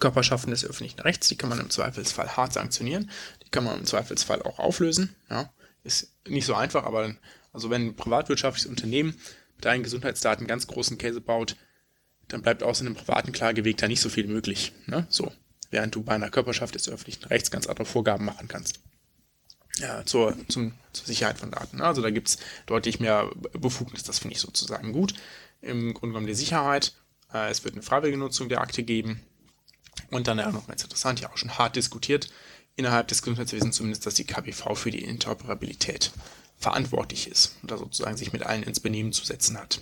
Körperschaften des öffentlichen Rechts, die kann man im Zweifelsfall hart sanktionieren, die kann man im Zweifelsfall auch auflösen, ja ist nicht so einfach, aber also wenn ein privatwirtschaftliches Unternehmen mit deinen Gesundheitsdaten ganz großen Käse baut, dann bleibt außer einem privaten Klageweg da nicht so viel möglich. Ne? So, während du bei einer Körperschaft des öffentlichen Rechts ganz andere Vorgaben machen kannst. Ja, zur, zum, zur Sicherheit von Daten. Ne? Also da gibt es deutlich mehr Befugnis, das finde ich sozusagen gut. Im Grunde genommen die Sicherheit. Äh, es wird eine freiwillige Nutzung der Akte geben. Und dann ja noch ganz interessant, ja auch schon hart diskutiert, innerhalb des Gesundheitswesens zumindest, dass die KBV für die Interoperabilität verantwortlich ist und da sozusagen sich mit allen ins Benehmen zu setzen hat.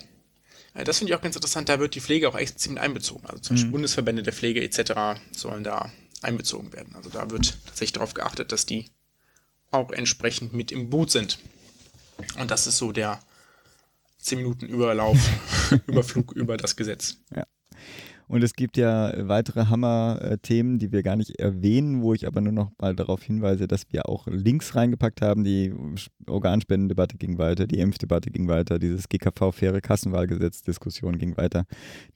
Das finde ich auch ganz interessant, da wird die Pflege auch explizit mit einbezogen. Also zum Beispiel mhm. Bundesverbände der Pflege etc. sollen da einbezogen werden. Also da wird tatsächlich darauf geachtet, dass die auch entsprechend mit im Boot sind. Und das ist so der 10 Minuten Überlauf, Überflug über das Gesetz. Ja. Und es gibt ja weitere Hammer-Themen, die wir gar nicht erwähnen, wo ich aber nur noch mal darauf hinweise, dass wir auch Links reingepackt haben. Die Organspendendebatte ging weiter, die Impfdebatte ging weiter, dieses GKV-faire Kassenwahlgesetz-Diskussion ging weiter.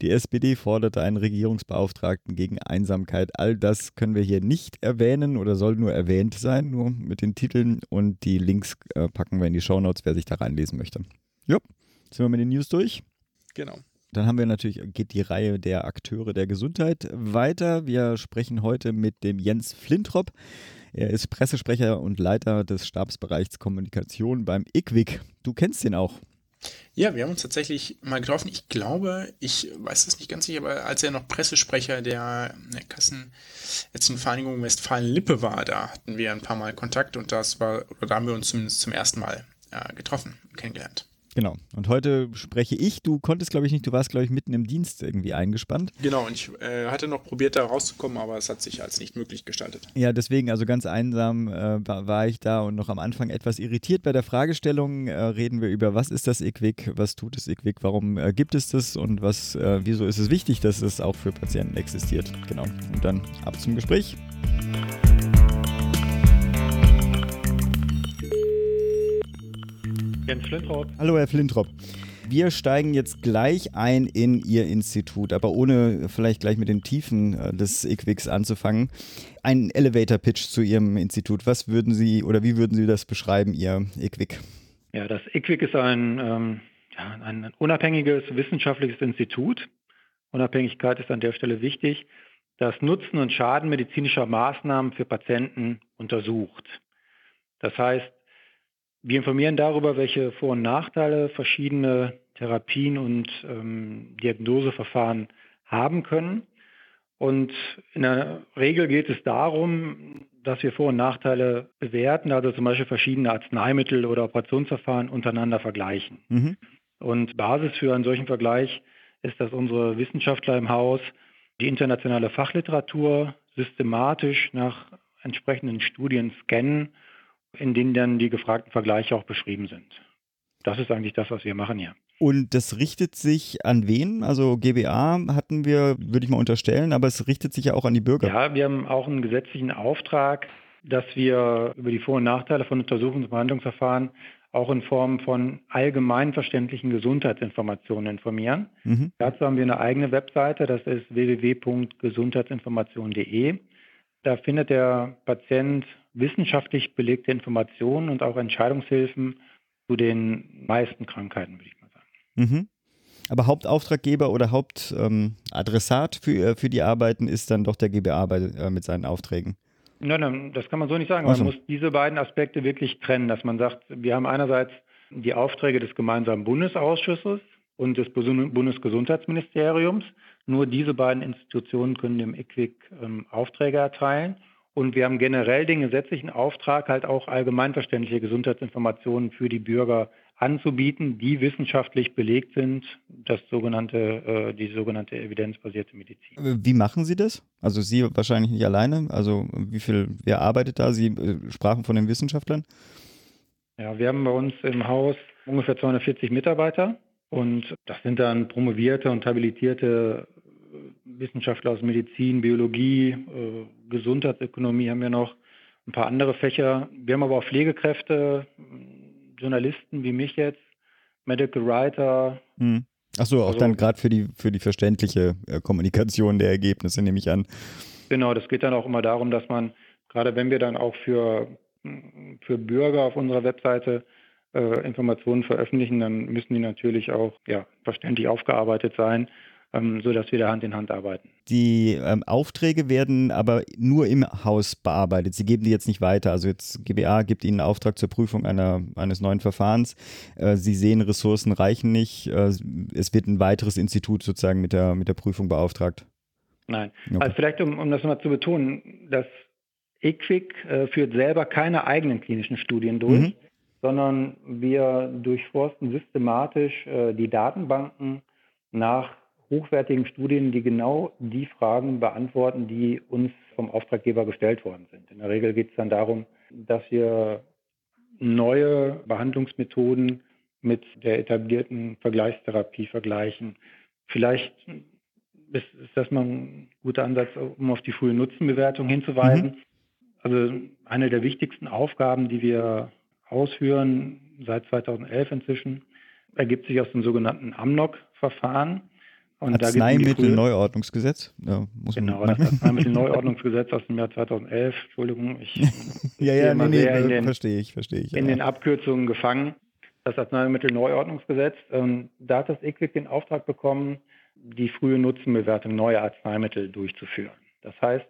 Die SPD forderte einen Regierungsbeauftragten gegen Einsamkeit. All das können wir hier nicht erwähnen oder soll nur erwähnt sein, nur mit den Titeln. Und die Links äh, packen wir in die Shownotes, wer sich da reinlesen möchte. Ja, sind wir mit den News durch? Genau. Dann haben wir natürlich, geht die Reihe der Akteure der Gesundheit weiter. Wir sprechen heute mit dem Jens Flintrop. Er ist Pressesprecher und Leiter des Stabsbereichs Kommunikation beim IQWIC. Du kennst den auch. Ja, wir haben uns tatsächlich mal getroffen. Ich glaube, ich weiß das nicht ganz sicher, aber als er noch Pressesprecher der, der Kassenärztenvereinigung Westfalen-Lippe war, da hatten wir ein paar Mal Kontakt und das war, oder da haben wir uns zumindest zum ersten Mal äh, getroffen, kennengelernt. Genau. Und heute spreche ich. Du konntest, glaube ich, nicht. Du warst, glaube ich, mitten im Dienst irgendwie eingespannt. Genau. Und ich äh, hatte noch probiert, da rauszukommen, aber es hat sich als nicht möglich gestaltet. Ja, deswegen, also ganz einsam äh, war, war, ich da und noch am Anfang etwas irritiert bei der Fragestellung. Äh, reden wir über, was ist das IQWIC? Was tut das IQWIC? Warum äh, gibt es das? Und was, äh, wieso ist es wichtig, dass es auch für Patienten existiert? Genau. Und dann ab zum Gespräch. Jens Flintrop. Hallo, Herr Flintrop. Wir steigen jetzt gleich ein in Ihr Institut, aber ohne vielleicht gleich mit den Tiefen äh, des IQWICs anzufangen. Ein Elevator-Pitch zu Ihrem Institut. Was würden Sie oder wie würden Sie das beschreiben, Ihr IQWIC? Ja, das IQWIC ist ein, ähm, ein unabhängiges wissenschaftliches Institut. Unabhängigkeit ist an der Stelle wichtig, das Nutzen und Schaden medizinischer Maßnahmen für Patienten untersucht. Das heißt, wir informieren darüber, welche Vor- und Nachteile verschiedene Therapien und ähm, Diagnoseverfahren haben können. Und in der Regel geht es darum, dass wir Vor- und Nachteile bewerten, also zum Beispiel verschiedene Arzneimittel oder Operationsverfahren untereinander vergleichen. Mhm. Und Basis für einen solchen Vergleich ist, dass unsere Wissenschaftler im Haus die internationale Fachliteratur systematisch nach entsprechenden Studien scannen in denen dann die gefragten Vergleiche auch beschrieben sind. Das ist eigentlich das, was wir machen hier. Und das richtet sich an wen? Also GBA hatten wir, würde ich mal unterstellen, aber es richtet sich ja auch an die Bürger. Ja, wir haben auch einen gesetzlichen Auftrag, dass wir über die Vor- und Nachteile von Untersuchungs- und Behandlungsverfahren auch in Form von allgemeinverständlichen Gesundheitsinformationen informieren. Mhm. Dazu haben wir eine eigene Webseite, das ist www.gesundheitsinformation.de. Da findet der Patient wissenschaftlich belegte Informationen und auch Entscheidungshilfen zu den meisten Krankheiten, würde ich mal sagen. Mhm. Aber Hauptauftraggeber oder Hauptadressat ähm, für, äh, für die Arbeiten ist dann doch der GBA bei, äh, mit seinen Aufträgen. Nein, nein, das kann man so nicht sagen. Man also. muss diese beiden Aspekte wirklich trennen, dass man sagt, wir haben einerseits die Aufträge des gemeinsamen Bundesausschusses und des Bundesgesundheitsministeriums. Nur diese beiden Institutionen können dem IQWIC ähm, Aufträge erteilen. Und wir haben generell den gesetzlichen Auftrag, halt auch allgemeinverständliche Gesundheitsinformationen für die Bürger anzubieten, die wissenschaftlich belegt sind, das sogenannte, äh, die sogenannte evidenzbasierte Medizin. Wie machen Sie das? Also Sie wahrscheinlich nicht alleine. Also wie viel, wer arbeitet da? Sie äh, sprachen von den Wissenschaftlern. Ja, wir haben bei uns im Haus ungefähr 240 Mitarbeiter und das sind dann promovierte und habilitierte Wissenschaftler aus Medizin, Biologie, äh, Gesundheitsökonomie haben wir noch, ein paar andere Fächer. Wir haben aber auch Pflegekräfte, Journalisten wie mich jetzt, Medical Writer. Hm. Achso, auch also, dann gerade für die, für die verständliche äh, Kommunikation der Ergebnisse, nehme ich an. Genau, das geht dann auch immer darum, dass man, gerade wenn wir dann auch für, für Bürger auf unserer Webseite äh, Informationen veröffentlichen, dann müssen die natürlich auch ja, verständlich aufgearbeitet sein ähm, sodass wir da Hand in Hand arbeiten. Die ähm, Aufträge werden aber nur im Haus bearbeitet. Sie geben die jetzt nicht weiter. Also jetzt GBA gibt Ihnen einen Auftrag zur Prüfung einer, eines neuen Verfahrens. Äh, Sie sehen, Ressourcen reichen nicht. Äh, es wird ein weiteres Institut sozusagen mit der, mit der Prüfung beauftragt. Nein. Okay. Also vielleicht, um, um das mal zu betonen, das EQUIC äh, führt selber keine eigenen klinischen Studien durch, mhm. sondern wir durchforsten systematisch äh, die Datenbanken nach hochwertigen Studien, die genau die Fragen beantworten, die uns vom Auftraggeber gestellt worden sind. In der Regel geht es dann darum, dass wir neue Behandlungsmethoden mit der etablierten Vergleichstherapie vergleichen. Vielleicht ist, ist das mal ein guter Ansatz, um auf die frühe Nutzenbewertung hinzuweisen. Mhm. Also eine der wichtigsten Aufgaben, die wir ausführen, seit 2011 inzwischen, ergibt sich aus dem sogenannten AMNOG-Verfahren. Arzneimittelneuordnungsgesetz. Ja, genau, das Arzneimittelneuordnungsgesetz aus dem Jahr 2011. Entschuldigung, ich ja, ja, nee, nee, verstehe ich, verstehe ich. In ja. den Abkürzungen gefangen. Das Arzneimittelneuordnungsgesetz. Ähm, da hat das EQUIC den Auftrag bekommen, die frühe Nutzenbewertung neuer Arzneimittel durchzuführen. Das heißt,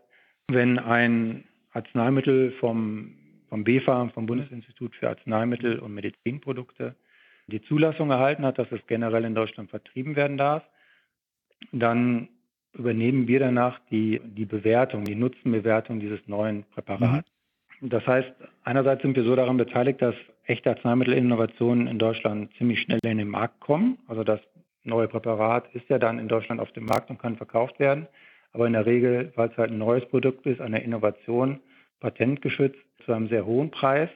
wenn ein Arzneimittel vom, vom BfArM, vom Bundesinstitut für Arzneimittel und Medizinprodukte, die Zulassung erhalten hat, dass es generell in Deutschland vertrieben werden darf, dann übernehmen wir danach die, die Bewertung, die Nutzenbewertung dieses neuen Präparats. Mhm. Das heißt, einerseits sind wir so daran beteiligt, dass echte Arzneimittelinnovationen in Deutschland ziemlich schnell in den Markt kommen. Also das neue Präparat ist ja dann in Deutschland auf dem Markt und kann verkauft werden. Aber in der Regel, weil es halt ein neues Produkt ist, eine Innovation, patentgeschützt, zu einem sehr hohen Preis.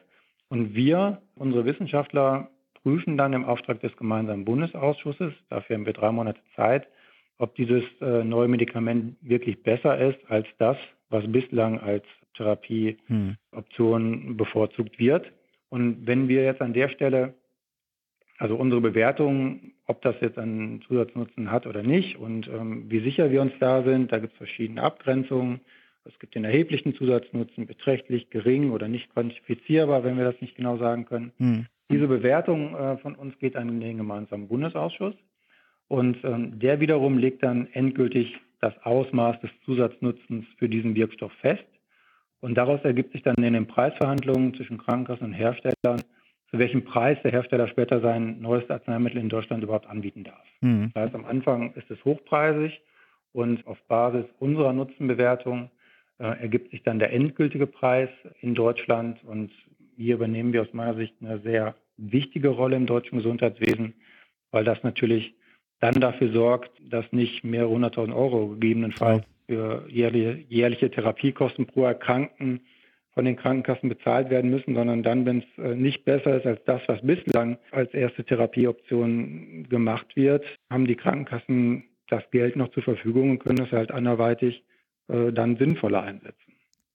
Und wir, unsere Wissenschaftler, prüfen dann im Auftrag des gemeinsamen Bundesausschusses, dafür haben wir drei Monate Zeit, ob dieses äh, neue Medikament wirklich besser ist als das, was bislang als Therapieoption hm. bevorzugt wird. Und wenn wir jetzt an der Stelle, also unsere Bewertung, ob das jetzt einen Zusatznutzen hat oder nicht und ähm, wie sicher wir uns da sind, da gibt es verschiedene Abgrenzungen. Es gibt den erheblichen Zusatznutzen, beträchtlich, gering oder nicht quantifizierbar, wenn wir das nicht genau sagen können. Hm. Diese Bewertung äh, von uns geht an den gemeinsamen Bundesausschuss. Und ähm, der wiederum legt dann endgültig das Ausmaß des Zusatznutzens für diesen Wirkstoff fest. Und daraus ergibt sich dann in den Preisverhandlungen zwischen Krankenkassen und Herstellern, zu welchem Preis der Hersteller später sein neues Arzneimittel in Deutschland überhaupt anbieten darf. Mhm. Das heißt, am Anfang ist es hochpreisig und auf Basis unserer Nutzenbewertung äh, ergibt sich dann der endgültige Preis in Deutschland. Und hier übernehmen wir aus meiner Sicht eine sehr wichtige Rolle im deutschen Gesundheitswesen, weil das natürlich dann dafür sorgt, dass nicht mehrere hunderttausend Euro gegebenenfalls für jährliche, jährliche Therapiekosten pro Erkrankten von den Krankenkassen bezahlt werden müssen, sondern dann, wenn es äh, nicht besser ist als das, was bislang als erste Therapieoption gemacht wird, haben die Krankenkassen das Geld noch zur Verfügung und können das halt anderweitig äh, dann sinnvoller einsetzen.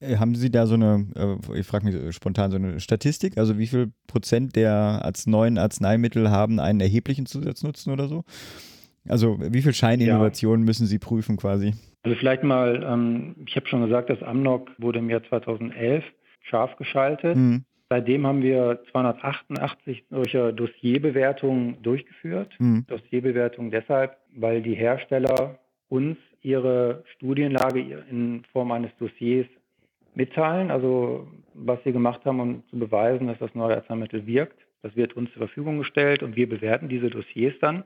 Äh, haben Sie da so eine, ich frage mich spontan, so eine Statistik? Also wie viel Prozent der neuen Arzneimittel haben einen erheblichen Zusatznutzen oder so? Also wie viel Scheininnovationen ja. müssen Sie prüfen quasi? Also vielleicht mal, ähm, ich habe schon gesagt, das Amnok wurde im Jahr 2011 scharf geschaltet. Mhm. Seitdem haben wir 288 solcher Dossierbewertungen durchgeführt. Mhm. Dossierbewertungen deshalb, weil die Hersteller uns ihre Studienlage in Form eines Dossiers mitteilen, also was sie gemacht haben, um zu beweisen, dass das neue Arzneimittel wirkt. Das wird uns zur Verfügung gestellt und wir bewerten diese Dossiers dann.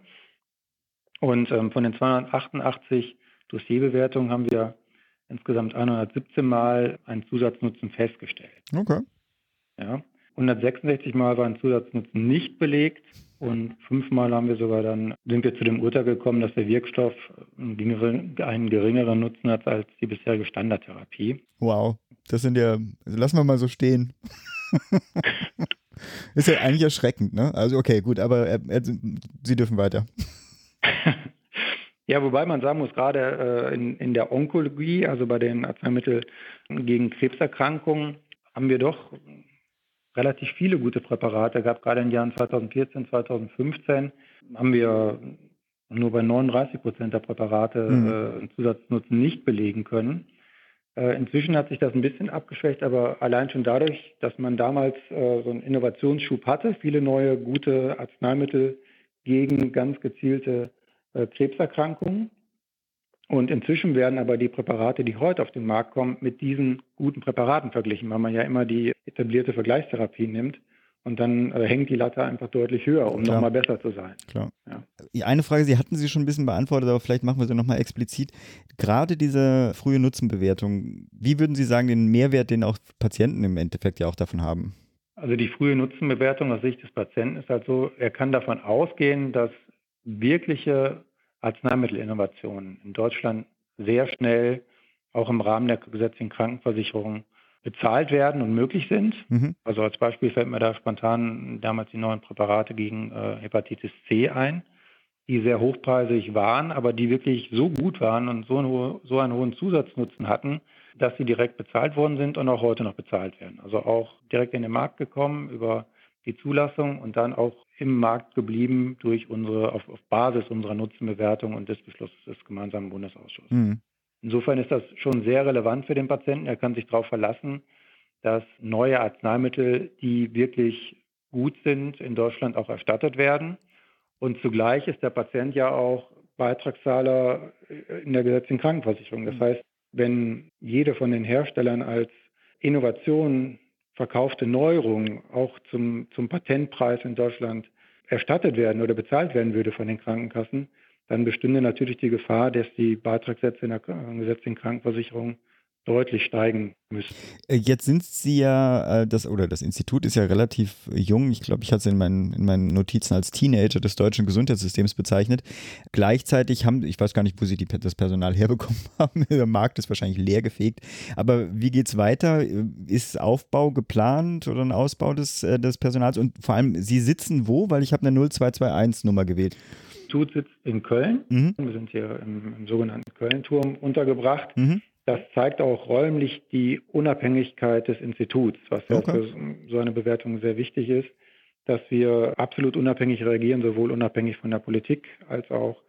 Und ähm, von den 288 Dossierbewertungen haben wir insgesamt 117 Mal einen Zusatznutzen festgestellt. Okay. Ja. 166 Mal war ein Zusatznutzen nicht belegt und fünfmal haben wir sogar dann, sind wir zu dem Urteil gekommen, dass der Wirkstoff einen geringeren Nutzen hat als die bisherige Standardtherapie. Wow, das sind ja, lassen wir mal so stehen. Ist ja eigentlich erschreckend, ne? Also okay, gut, aber äh, äh, Sie dürfen weiter. Ja, wobei man sagen muss, gerade äh, in, in der Onkologie, also bei den Arzneimitteln gegen Krebserkrankungen, haben wir doch relativ viele gute Präparate gehabt. Gerade in den Jahren 2014, 2015 haben wir nur bei 39 Prozent der Präparate mhm. äh, einen Zusatznutzen nicht belegen können. Äh, inzwischen hat sich das ein bisschen abgeschwächt, aber allein schon dadurch, dass man damals äh, so einen Innovationsschub hatte, viele neue gute Arzneimittel gegen ganz gezielte äh, Krebserkrankungen. Und inzwischen werden aber die Präparate, die heute auf den Markt kommen, mit diesen guten Präparaten verglichen, weil man ja immer die etablierte Vergleichstherapie nimmt. Und dann äh, hängt die Latte einfach deutlich höher, um nochmal besser zu sein. Klar. Ja. Eine Frage, Sie hatten sie schon ein bisschen beantwortet, aber vielleicht machen wir sie nochmal explizit. Gerade diese frühe Nutzenbewertung, wie würden Sie sagen, den Mehrwert, den auch Patienten im Endeffekt ja auch davon haben? Also die frühe Nutzenbewertung aus Sicht des Patienten ist halt so, er kann davon ausgehen, dass wirkliche Arzneimittelinnovationen in Deutschland sehr schnell auch im Rahmen der gesetzlichen Krankenversicherung bezahlt werden und möglich sind. Mhm. Also als Beispiel fällt mir da spontan damals die neuen Präparate gegen äh, Hepatitis C ein, die sehr hochpreisig waren, aber die wirklich so gut waren und so, einen, so einen hohen Zusatznutzen hatten, dass sie direkt bezahlt worden sind und auch heute noch bezahlt werden. Also auch direkt in den Markt gekommen über die Zulassung und dann auch im Markt geblieben durch unsere, auf, auf Basis unserer Nutzenbewertung und des Beschlusses des gemeinsamen Bundesausschusses. Mhm. Insofern ist das schon sehr relevant für den Patienten. Er kann sich darauf verlassen, dass neue Arzneimittel, die wirklich gut sind, in Deutschland auch erstattet werden. Und zugleich ist der Patient ja auch Beitragszahler in der gesetzlichen Krankenversicherung. Das heißt, wenn jede von den Herstellern als Innovation verkaufte Neuerungen auch zum, zum Patentpreis in Deutschland erstattet werden oder bezahlt werden würde von den Krankenkassen, dann bestünde natürlich die Gefahr, dass die Beitragssätze in der gesetzlichen Krankenversicherung deutlich steigen müssen. Äh, jetzt sind Sie ja, äh, das, oder das Institut ist ja relativ jung. Ich glaube, ich hatte es in meinen, in meinen Notizen als Teenager des deutschen Gesundheitssystems bezeichnet. Gleichzeitig haben, ich weiß gar nicht, wo Sie die, das Personal herbekommen haben. Der Markt ist wahrscheinlich leergefegt. Aber wie geht es weiter? Ist Aufbau geplant oder ein Ausbau des, äh, des Personals? Und vor allem, Sie sitzen wo? Weil ich habe eine 0221-Nummer gewählt. Institut sitzt in Köln. Mhm. Wir sind hier im, im sogenannten Köln-Turm untergebracht. Mhm. Das zeigt auch räumlich die Unabhängigkeit des Instituts, was okay. ja für so eine Bewertung sehr wichtig ist, dass wir absolut unabhängig reagieren, sowohl unabhängig von der Politik als auch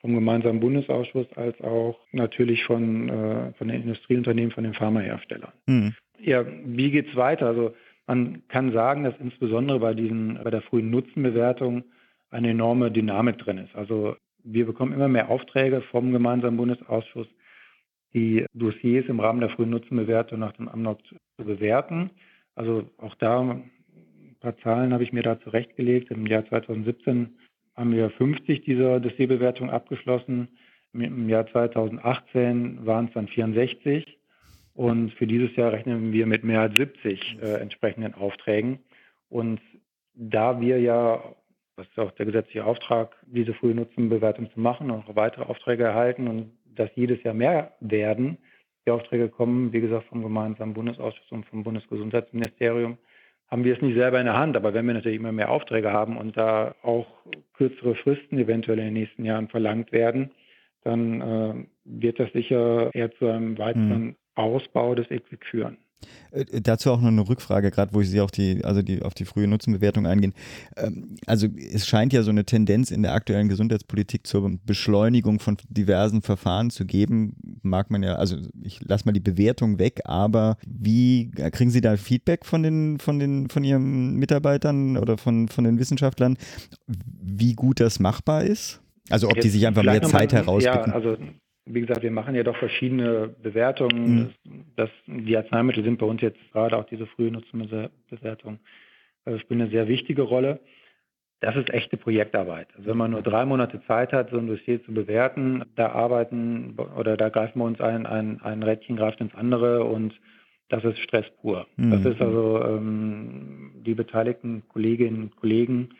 vom gemeinsamen Bundesausschuss, als auch natürlich von, äh, von den Industrieunternehmen, von den Pharmaherstellern. Mhm. Ja, wie geht es weiter? Also man kann sagen, dass insbesondere bei diesen, bei der frühen Nutzenbewertung eine enorme Dynamik drin ist. Also wir bekommen immer mehr Aufträge vom gemeinsamen Bundesausschuss, die Dossiers im Rahmen der frühen Nutzenbewertung nach dem Amnok zu bewerten. Also auch da ein paar Zahlen habe ich mir da zurechtgelegt. Im Jahr 2017 haben wir 50 dieser Dossierbewertungen abgeschlossen. Im Jahr 2018 waren es dann 64. Und für dieses Jahr rechnen wir mit mehr als 70 äh, entsprechenden Aufträgen. Und da wir ja das ist auch der gesetzliche Auftrag, diese frühe Nutzenbewertung zu machen und auch weitere Aufträge erhalten und dass jedes Jahr mehr werden. Die Aufträge kommen, wie gesagt, vom gemeinsamen Bundesausschuss und vom Bundesgesundheitsministerium. Haben wir es nicht selber in der Hand, aber wenn wir natürlich immer mehr Aufträge haben und da auch kürzere Fristen eventuell in den nächsten Jahren verlangt werden, dann äh, wird das sicher eher zu einem weiteren mhm. Ausbau des EQUIC führen. Äh, dazu auch noch eine Rückfrage, gerade wo Sie auf die, also die, auf die frühe Nutzenbewertung eingehen. Ähm, also es scheint ja so eine Tendenz in der aktuellen Gesundheitspolitik zur Beschleunigung von diversen Verfahren zu geben. Mag man ja, also ich lasse mal die Bewertung weg, aber wie kriegen Sie da Feedback von den, von den, von Ihren Mitarbeitern oder von, von den Wissenschaftlern, wie gut das machbar ist? Also ob die sich einfach mehr Zeit herauspicken. Ja, also wie gesagt, wir machen ja doch verschiedene Bewertungen. Mhm. Das, die Arzneimittel sind bei uns jetzt gerade auch diese frühe Nutzenbewertung also spielen eine sehr wichtige Rolle. Das ist echte Projektarbeit. Also wenn man nur drei Monate Zeit hat, so ein Dossier zu bewerten, da arbeiten oder da greifen wir uns ein, ein, ein Rädchen greift ins andere und das ist Stress pur. Mhm. Das ist also ähm, die beteiligten Kolleginnen und Kollegen,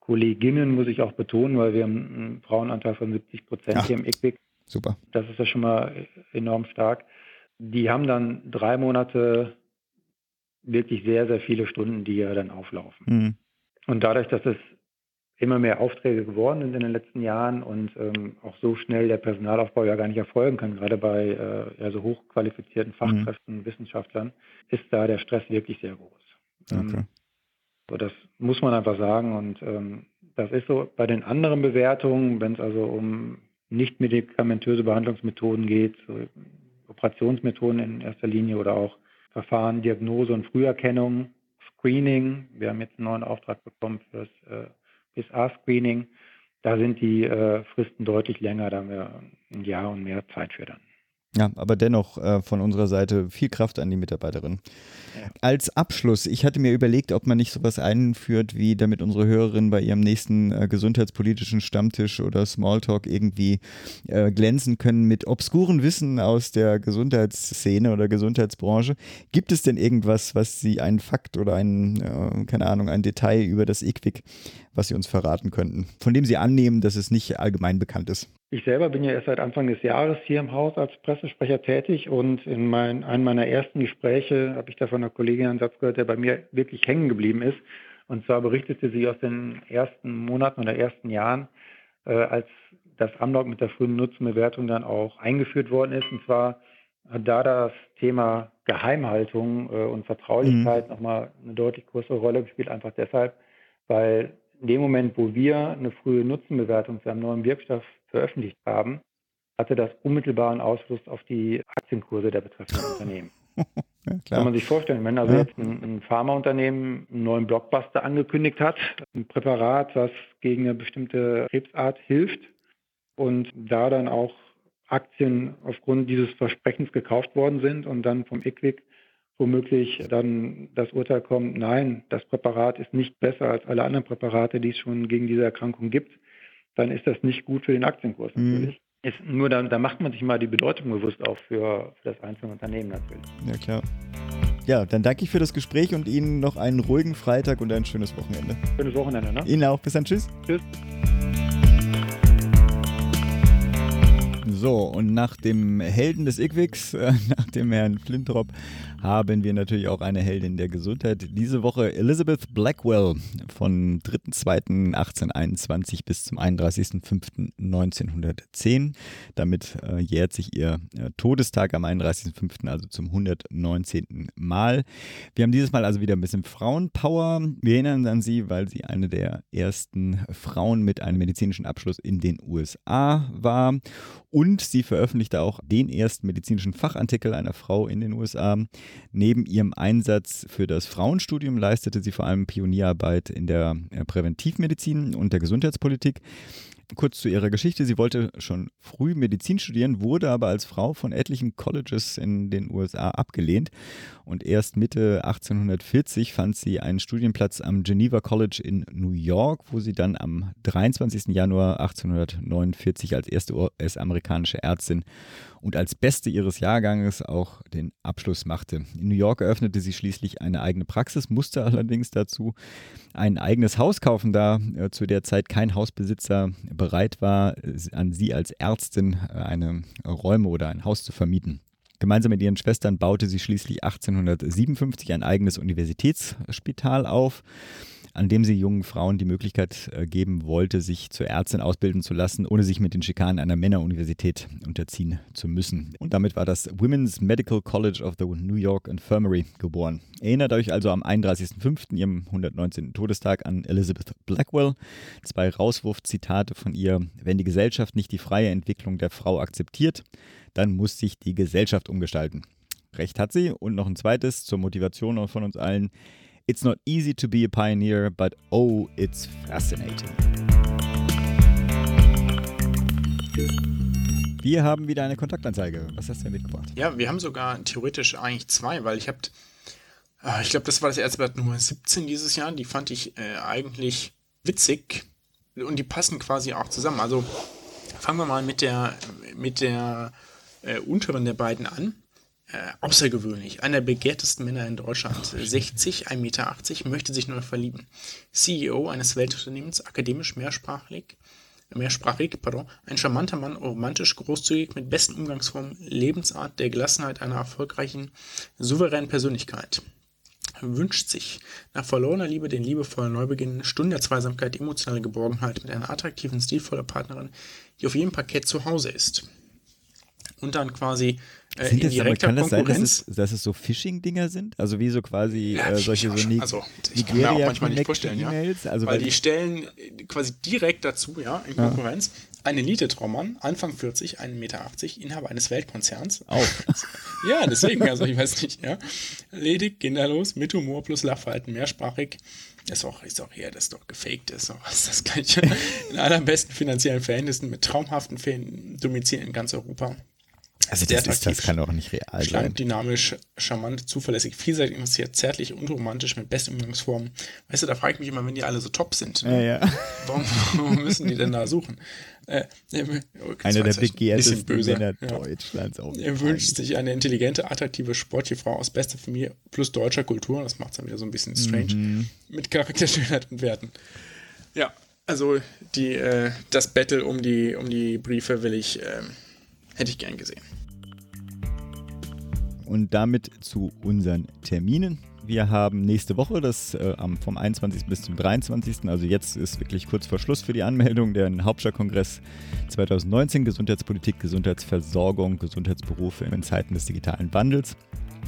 Kolleginnen muss ich auch betonen, weil wir einen Frauenanteil von 70 Prozent hier im ICWIC Super. Das ist ja schon mal enorm stark. Die haben dann drei Monate wirklich sehr, sehr viele Stunden, die ja dann auflaufen. Mhm. Und dadurch, dass es immer mehr Aufträge geworden sind in den letzten Jahren und ähm, auch so schnell der Personalaufbau ja gar nicht erfolgen kann, gerade bei äh, ja, so hochqualifizierten mhm. Fachkräften, mhm. Wissenschaftlern, ist da der Stress wirklich sehr groß. Ähm, okay. So, das muss man einfach sagen und ähm, das ist so bei den anderen Bewertungen, wenn es also um nicht medikamentöse Behandlungsmethoden geht, Operationsmethoden in erster Linie oder auch Verfahren, Diagnose und Früherkennung, Screening. Wir haben jetzt einen neuen Auftrag bekommen für das äh, PSA-Screening. Da sind die äh, Fristen deutlich länger, da haben wir ein Jahr und mehr Zeit für dann. Ja, aber dennoch äh, von unserer Seite viel Kraft an die Mitarbeiterin. Ja. Als Abschluss, ich hatte mir überlegt, ob man nicht sowas einführt, wie damit unsere Hörerinnen bei ihrem nächsten äh, gesundheitspolitischen Stammtisch oder Smalltalk irgendwie äh, glänzen können mit obskuren Wissen aus der Gesundheitsszene oder Gesundheitsbranche. Gibt es denn irgendwas, was Sie, einen Fakt oder ein, äh, keine Ahnung, ein Detail über das IQWIC, was Sie uns verraten könnten, von dem Sie annehmen, dass es nicht allgemein bekannt ist? Ich selber bin ja erst seit Anfang des Jahres hier im Haus als Pressesprecher tätig und in mein, einem meiner ersten Gespräche habe ich da von einer Kollegin einen Satz gehört, der bei mir wirklich hängen geblieben ist. Und zwar berichtete sie aus den ersten Monaten oder ersten Jahren, äh, als das Amnok mit der frühen Nutzenbewertung dann auch eingeführt worden ist. Und zwar hat da das Thema Geheimhaltung äh, und Vertraulichkeit mhm. nochmal eine deutlich größere Rolle gespielt, einfach deshalb, weil in dem Moment, wo wir eine frühe Nutzenbewertung zu einem neuen Wirkstoff veröffentlicht haben, hatte das unmittelbaren Ausfluss auf die Aktienkurse der betreffenden Unternehmen. Ja, Kann man sich vorstellen, wenn also ja. jetzt ein, ein Pharmaunternehmen einen neuen Blockbuster angekündigt hat, ein Präparat, was gegen eine bestimmte Krebsart hilft und da dann auch Aktien aufgrund dieses Versprechens gekauft worden sind und dann vom IQWIC womöglich dann das Urteil kommt, nein, das Präparat ist nicht besser als alle anderen Präparate, die es schon gegen diese Erkrankung gibt, dann ist das nicht gut für den Aktienkurs mhm. natürlich. Ist nur da, da macht man sich mal die Bedeutung bewusst auch für, für das einzelne Unternehmen natürlich. Ja, klar. Ja, dann danke ich für das Gespräch und Ihnen noch einen ruhigen Freitag und ein schönes Wochenende. Schönes Wochenende, ne? Ihnen auch. Bis dann. Tschüss. Tschüss. So, und nach dem Helden des Igwix, äh, nach dem Herrn Flintrop, haben wir natürlich auch eine Heldin der Gesundheit. Diese Woche Elizabeth Blackwell von 3.2.1821 bis zum 31.05.1910. Damit äh, jährt sich ihr äh, Todestag am 31.05., also zum 119. Mal. Wir haben dieses Mal also wieder ein bisschen Frauenpower. Wir erinnern an sie, weil sie eine der ersten Frauen mit einem medizinischen Abschluss in den USA war. Und sie veröffentlichte auch den ersten medizinischen Fachartikel einer Frau in den USA. Neben ihrem Einsatz für das Frauenstudium leistete sie vor allem Pionierarbeit in der äh, Präventivmedizin und der Gesundheitspolitik. Kurz zu ihrer Geschichte. Sie wollte schon früh Medizin studieren, wurde aber als Frau von etlichen Colleges in den USA abgelehnt. Und erst Mitte 1840 fand sie einen Studienplatz am Geneva College in New York, wo sie dann am 23. Januar 1849 als erste US-amerikanische Ärztin und als Beste ihres Jahrganges auch den Abschluss machte. In New York eröffnete sie schließlich eine eigene Praxis, musste allerdings dazu ein eigenes Haus kaufen, da äh, zu der Zeit kein Hausbesitzer bereit war, an sie als Ärztin äh, eine Räume oder ein Haus zu vermieten. Gemeinsam mit ihren Schwestern baute sie schließlich 1857 ein eigenes Universitätsspital auf an dem sie jungen Frauen die Möglichkeit äh, geben wollte, sich zur Ärztin ausbilden zu lassen, ohne sich mit den Schikanen einer Männeruniversität unterziehen zu müssen. Und damit war das Women's Medical College of the New York Infirmary geboren. Erinnert euch also am 31.05., ihrem 119. Todestag, an Elizabeth Blackwell. Zwei Rauswurfzitate von ihr. Wenn die Gesellschaft nicht die freie Entwicklung der Frau akzeptiert, dann muss sich die Gesellschaft umgestalten. Recht hat sie. Und noch ein zweites zur Motivation von uns allen. It's not easy to be a pioneer, but oh, it's fascinating. Wir haben wieder eine Kontaktanzeige. Was hast du denn mitgebracht? Ja, wir haben sogar theoretisch eigentlich zwei, weil ich habe, äh, ich glaube, das war das Erzblatt Nummer 17 dieses Jahr. Die fand ich äh, eigentlich witzig und die passen quasi auch zusammen. Also fangen wir mal mit der, mit der äh, unteren der beiden an äh, außergewöhnlich. Einer der begehrtesten Männer in Deutschland. 60, 1,80 Meter, möchte sich neu verlieben. CEO eines Weltunternehmens, akademisch mehrsprachig, mehrsprachig, pardon, ein charmanter Mann, romantisch, großzügig, mit besten Umgangsformen, Lebensart, der Gelassenheit einer erfolgreichen, souveränen Persönlichkeit. Wünscht sich nach verlorener Liebe den liebevollen Neubeginn, Stunde der Zweisamkeit, emotionale Geborgenheit mit einer attraktiven, stilvollen Partnerin, die auf jedem Parkett zu Hause ist. Und dann quasi sind das, aber kann das sein, dass es, dass es so Phishing-Dinger sind? Also wie so quasi ja, äh, solche so Nig also, ich kann mir auch manchmal nicht vorstellen, ja. Also weil, weil die stellen quasi direkt dazu, ja, in Konkurrenz, ja. ein Elite-Traummann, Anfang 40, 1,80 Meter, Inhaber eines Weltkonzerns. Auch. ja, deswegen, also ich weiß nicht, ja. Ledig, kinderlos, mit Humor plus Lachverhalten, mehrsprachig. Ist auch, ist auch hier, das ist doch gefaked, ist auch ist das gleiche. In allerbesten finanziellen Verhältnissen mit traumhaften Domizilen in ganz Europa. Also das, ist, das kann doch nicht real schlank, sein. dynamisch, charmant, zuverlässig, vielseitig interessiert, zärtlich und romantisch mit besten Umgangsformen. Weißt du, da frage ich mich immer, wenn die alle so top sind, ne? ja, ja. Warum, warum, müssen die denn da suchen? Äh, oh, Einer der begehrtesten Männer ja. Deutschlands auch. Er wünscht sich eine intelligente, attraktive, sportliche Frau aus bester Familie plus deutscher Kultur, das macht es dann wieder so ein bisschen strange, mhm. mit Charakter, Schönheit und Werten. Ja, also die, äh, das Battle um die, um die Briefe will ich, ähm, hätte ich gern gesehen. Und damit zu unseren Terminen. Wir haben nächste Woche, das äh, vom 21. bis zum 23. Also jetzt ist wirklich kurz vor Schluss für die Anmeldung, der Hauptstadtkongress 2019, Gesundheitspolitik, Gesundheitsversorgung, Gesundheitsberufe in Zeiten des digitalen Wandels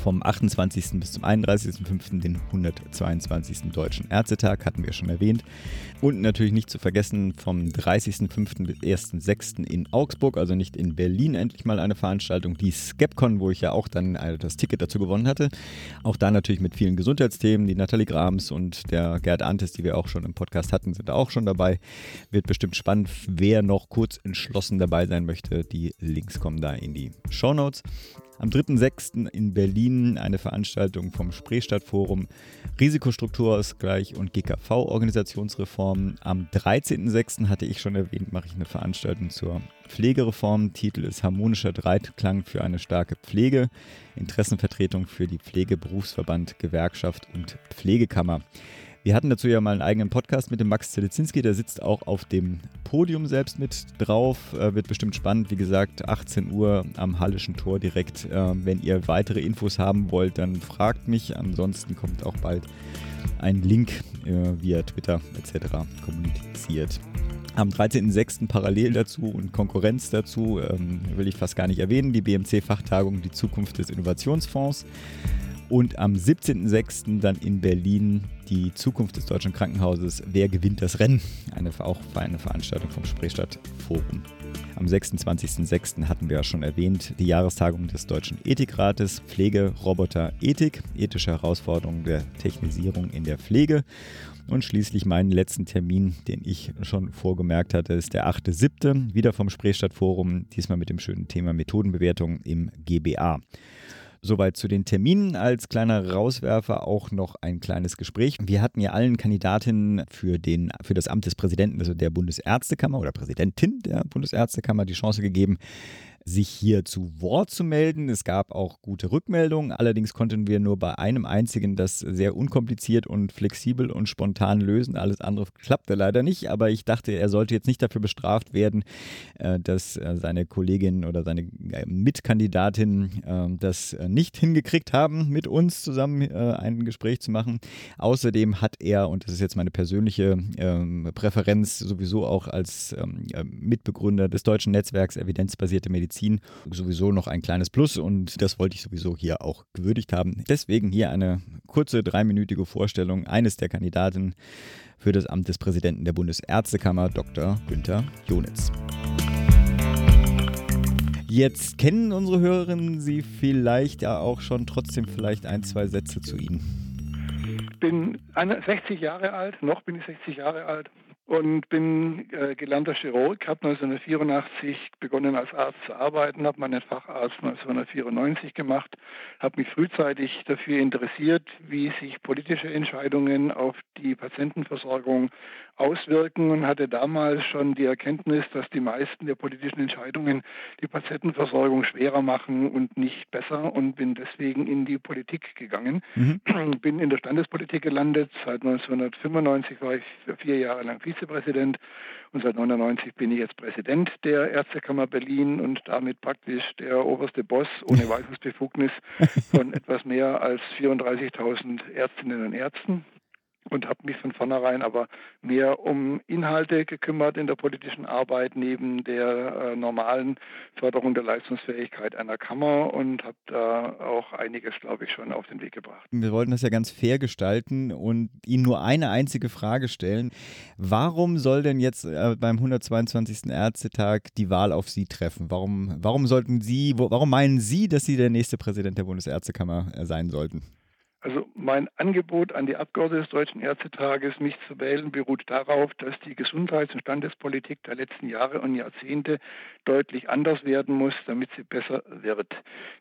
vom 28. bis zum 31.05. den 122. Deutschen Ärztetag, hatten wir schon erwähnt. Und natürlich nicht zu vergessen vom 30.05. bis 1.06. in Augsburg, also nicht in Berlin, endlich mal eine Veranstaltung, die Skepcon, wo ich ja auch dann das Ticket dazu gewonnen hatte. Auch da natürlich mit vielen Gesundheitsthemen. Die Nathalie Grams und der Gerd Antes, die wir auch schon im Podcast hatten, sind auch schon dabei. Wird bestimmt spannend. Wer noch kurz entschlossen dabei sein möchte, die Links kommen da in die Show Notes. Am 3.6. in Berlin eine Veranstaltung vom Spreestadtforum Risikostrukturausgleich und GKV-Organisationsreform. Am 13.6. hatte ich schon erwähnt, mache ich eine Veranstaltung zur Pflegereform. Titel ist Harmonischer Dreitklang für eine starke Pflege. Interessenvertretung für die Pflegeberufsverband, Gewerkschaft und Pflegekammer. Wir hatten dazu ja mal einen eigenen Podcast mit dem Max Zelizinski, der sitzt auch auf dem Podium selbst mit drauf. Äh, wird bestimmt spannend, wie gesagt, 18 Uhr am Hallischen Tor direkt. Äh, wenn ihr weitere Infos haben wollt, dann fragt mich. Ansonsten kommt auch bald ein Link äh, via Twitter etc. kommuniziert. Am 13.06. parallel dazu und Konkurrenz dazu ähm, will ich fast gar nicht erwähnen, die BMC-Fachtagung Die Zukunft des Innovationsfonds. Und am 17.06. dann in Berlin die Zukunft des deutschen Krankenhauses. Wer gewinnt das Rennen? Eine, auch eine Veranstaltung vom Spreestadt-Forum. Am 26.06. hatten wir ja schon erwähnt, die Jahrestagung des Deutschen Ethikrates Pflege, Roboter, Ethik, ethische Herausforderungen der Technisierung in der Pflege. Und schließlich meinen letzten Termin, den ich schon vorgemerkt hatte, ist der 8.07. wieder vom Spreestadt-Forum, diesmal mit dem schönen Thema Methodenbewertung im GBA. Soweit zu den Terminen. Als kleiner Rauswerfer auch noch ein kleines Gespräch. Wir hatten ja allen Kandidatinnen für, den, für das Amt des Präsidenten, also der Bundesärztekammer oder Präsidentin der Bundesärztekammer, die Chance gegeben, sich hier zu Wort zu melden. Es gab auch gute Rückmeldungen. Allerdings konnten wir nur bei einem einzigen das sehr unkompliziert und flexibel und spontan lösen. Alles andere klappte leider nicht. Aber ich dachte, er sollte jetzt nicht dafür bestraft werden, äh, dass äh, seine Kollegin oder seine äh, Mitkandidatin das nicht hingekriegt haben, mit uns zusammen ein Gespräch zu machen. Außerdem hat er, und das ist jetzt meine persönliche ähm, Präferenz, sowieso auch als ähm, Mitbegründer des deutschen Netzwerks Evidenzbasierte Medizin, Medizin sowieso noch ein kleines Plus und das wollte ich sowieso hier auch gewürdigt haben. Deswegen hier eine kurze dreiminütige Vorstellung eines der Kandidaten für das Amt des Präsidenten der Bundesärztekammer, Dr. Günther Jonitz. Jetzt kennen unsere Hörerinnen Sie vielleicht ja auch schon trotzdem vielleicht ein, zwei Sätze zu Ihnen. Ich bin 60 Jahre alt, noch bin ich 60 Jahre alt und bin äh, gelernter Chirurg, habe 1984 begonnen als Arzt zu arbeiten, habe meinen Facharzt 1994 gemacht, habe mich frühzeitig dafür interessiert, wie sich politische Entscheidungen auf die Patientenversorgung auswirken und hatte damals schon die Erkenntnis, dass die meisten der politischen Entscheidungen die Patientenversorgung schwerer machen und nicht besser und bin deswegen in die Politik gegangen. Mhm. Bin in der Standespolitik gelandet. Seit 1995 war ich vier Jahre lang Vize Vizepräsident. Und seit 1999 bin ich jetzt Präsident der Ärztekammer Berlin und damit praktisch der oberste Boss ohne Weisungsbefugnis von etwas mehr als 34.000 Ärztinnen und Ärzten und habe mich von vornherein aber mehr um Inhalte gekümmert in der politischen Arbeit neben der äh, normalen Förderung der Leistungsfähigkeit einer Kammer und habe da auch einiges, glaube ich, schon auf den Weg gebracht. Wir wollten das ja ganz fair gestalten und Ihnen nur eine einzige Frage stellen. Warum soll denn jetzt äh, beim 122. Ärztetag die Wahl auf Sie treffen? Warum, warum sollten Sie, wo, warum meinen Sie, dass Sie der nächste Präsident der Bundesärztekammer äh, sein sollten? Also mein Angebot an die Abgeordneten des Deutschen Ärztetages, mich zu wählen, beruht darauf, dass die Gesundheits- und Standespolitik der letzten Jahre und Jahrzehnte deutlich anders werden muss, damit sie besser wird.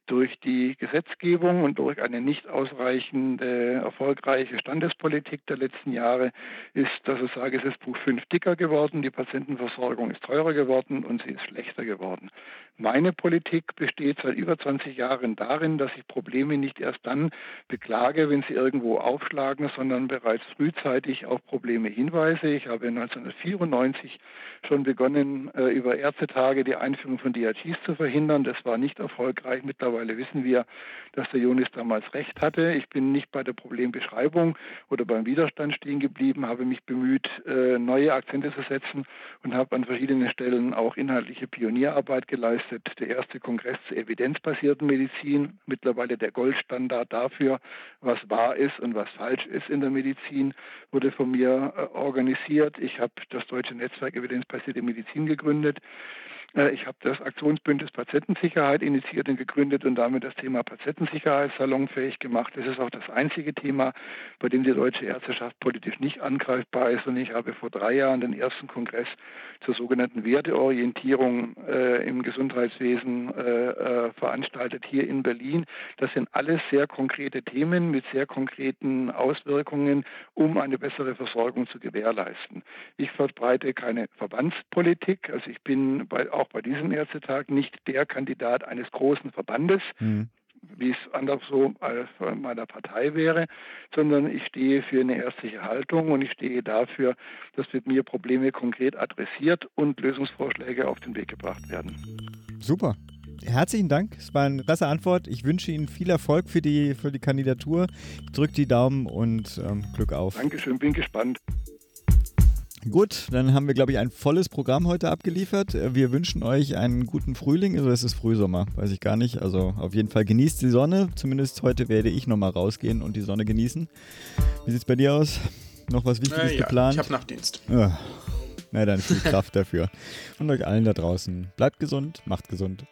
Durch die Gesetzgebung und durch eine nicht ausreichende erfolgreiche Standespolitik der letzten Jahre ist das Gesetzbuch 5 dicker geworden, die Patientenversorgung ist teurer geworden und sie ist schlechter geworden. Meine Politik besteht seit über 20 Jahren darin, dass ich Probleme nicht erst dann beklage, wenn sie irgendwo aufschlagen, sondern bereits frühzeitig auf Probleme hinweise. Ich habe 1994 schon begonnen, äh, über Ärztetage die Einführung von DRGs zu verhindern. Das war nicht erfolgreich. Mittlerweile wissen wir, dass der Jonis damals recht hatte. Ich bin nicht bei der Problembeschreibung oder beim Widerstand stehen geblieben, habe mich bemüht, äh, neue Akzente zu setzen und habe an verschiedenen Stellen auch inhaltliche Pionierarbeit geleistet. Der erste Kongress zur evidenzbasierten Medizin, mittlerweile der Goldstandard dafür, was wahr ist und was falsch ist in der Medizin, wurde von mir äh, organisiert. Ich habe das Deutsche Netzwerk Evidenzbasierte Medizin gegründet. Äh, ich habe das Aktionsbündnis Patientensicherheit initiiert und gegründet und damit das Thema Patientensicherheit salonfähig gemacht. Das ist auch das einzige Thema, bei dem die deutsche Ärzteschaft politisch nicht angreifbar ist. Und ich habe vor drei Jahren den ersten Kongress zur sogenannten Werteorientierung äh, im Gesundheitswesen äh, äh, veranstaltet hier in Berlin. Das sind alles sehr konkrete Themen mit sehr konkreten Auswirkungen, um eine bessere Versorgung zu gewährleisten. Ich verbreite keine Verbandspolitik. Also ich bin bei auch bei diesem Ärztetag nicht der Kandidat eines großen Verbandes, mhm. wie es anders so meiner Partei wäre, sondern ich stehe für eine ärztliche Haltung und ich stehe dafür, dass mit mir Probleme konkret adressiert und Lösungsvorschläge auf den Weg gebracht werden. Super. Herzlichen Dank. Es war eine klasse Antwort. Ich wünsche Ihnen viel Erfolg für die, für die Kandidatur. Ich drücke die Daumen und ähm, Glück auf. Dankeschön, bin gespannt. Gut, dann haben wir, glaube ich, ein volles Programm heute abgeliefert. Wir wünschen euch einen guten Frühling. Also es ist Frühsommer, weiß ich gar nicht. Also auf jeden Fall genießt die Sonne. Zumindest heute werde ich nochmal rausgehen und die Sonne genießen. Wie sieht es bei dir aus? Noch was Wichtiges äh, ja, geplant? Ich habe Nachtdienst. Ja. Na dann viel Kraft dafür. Und euch allen da draußen. Bleibt gesund, macht gesund.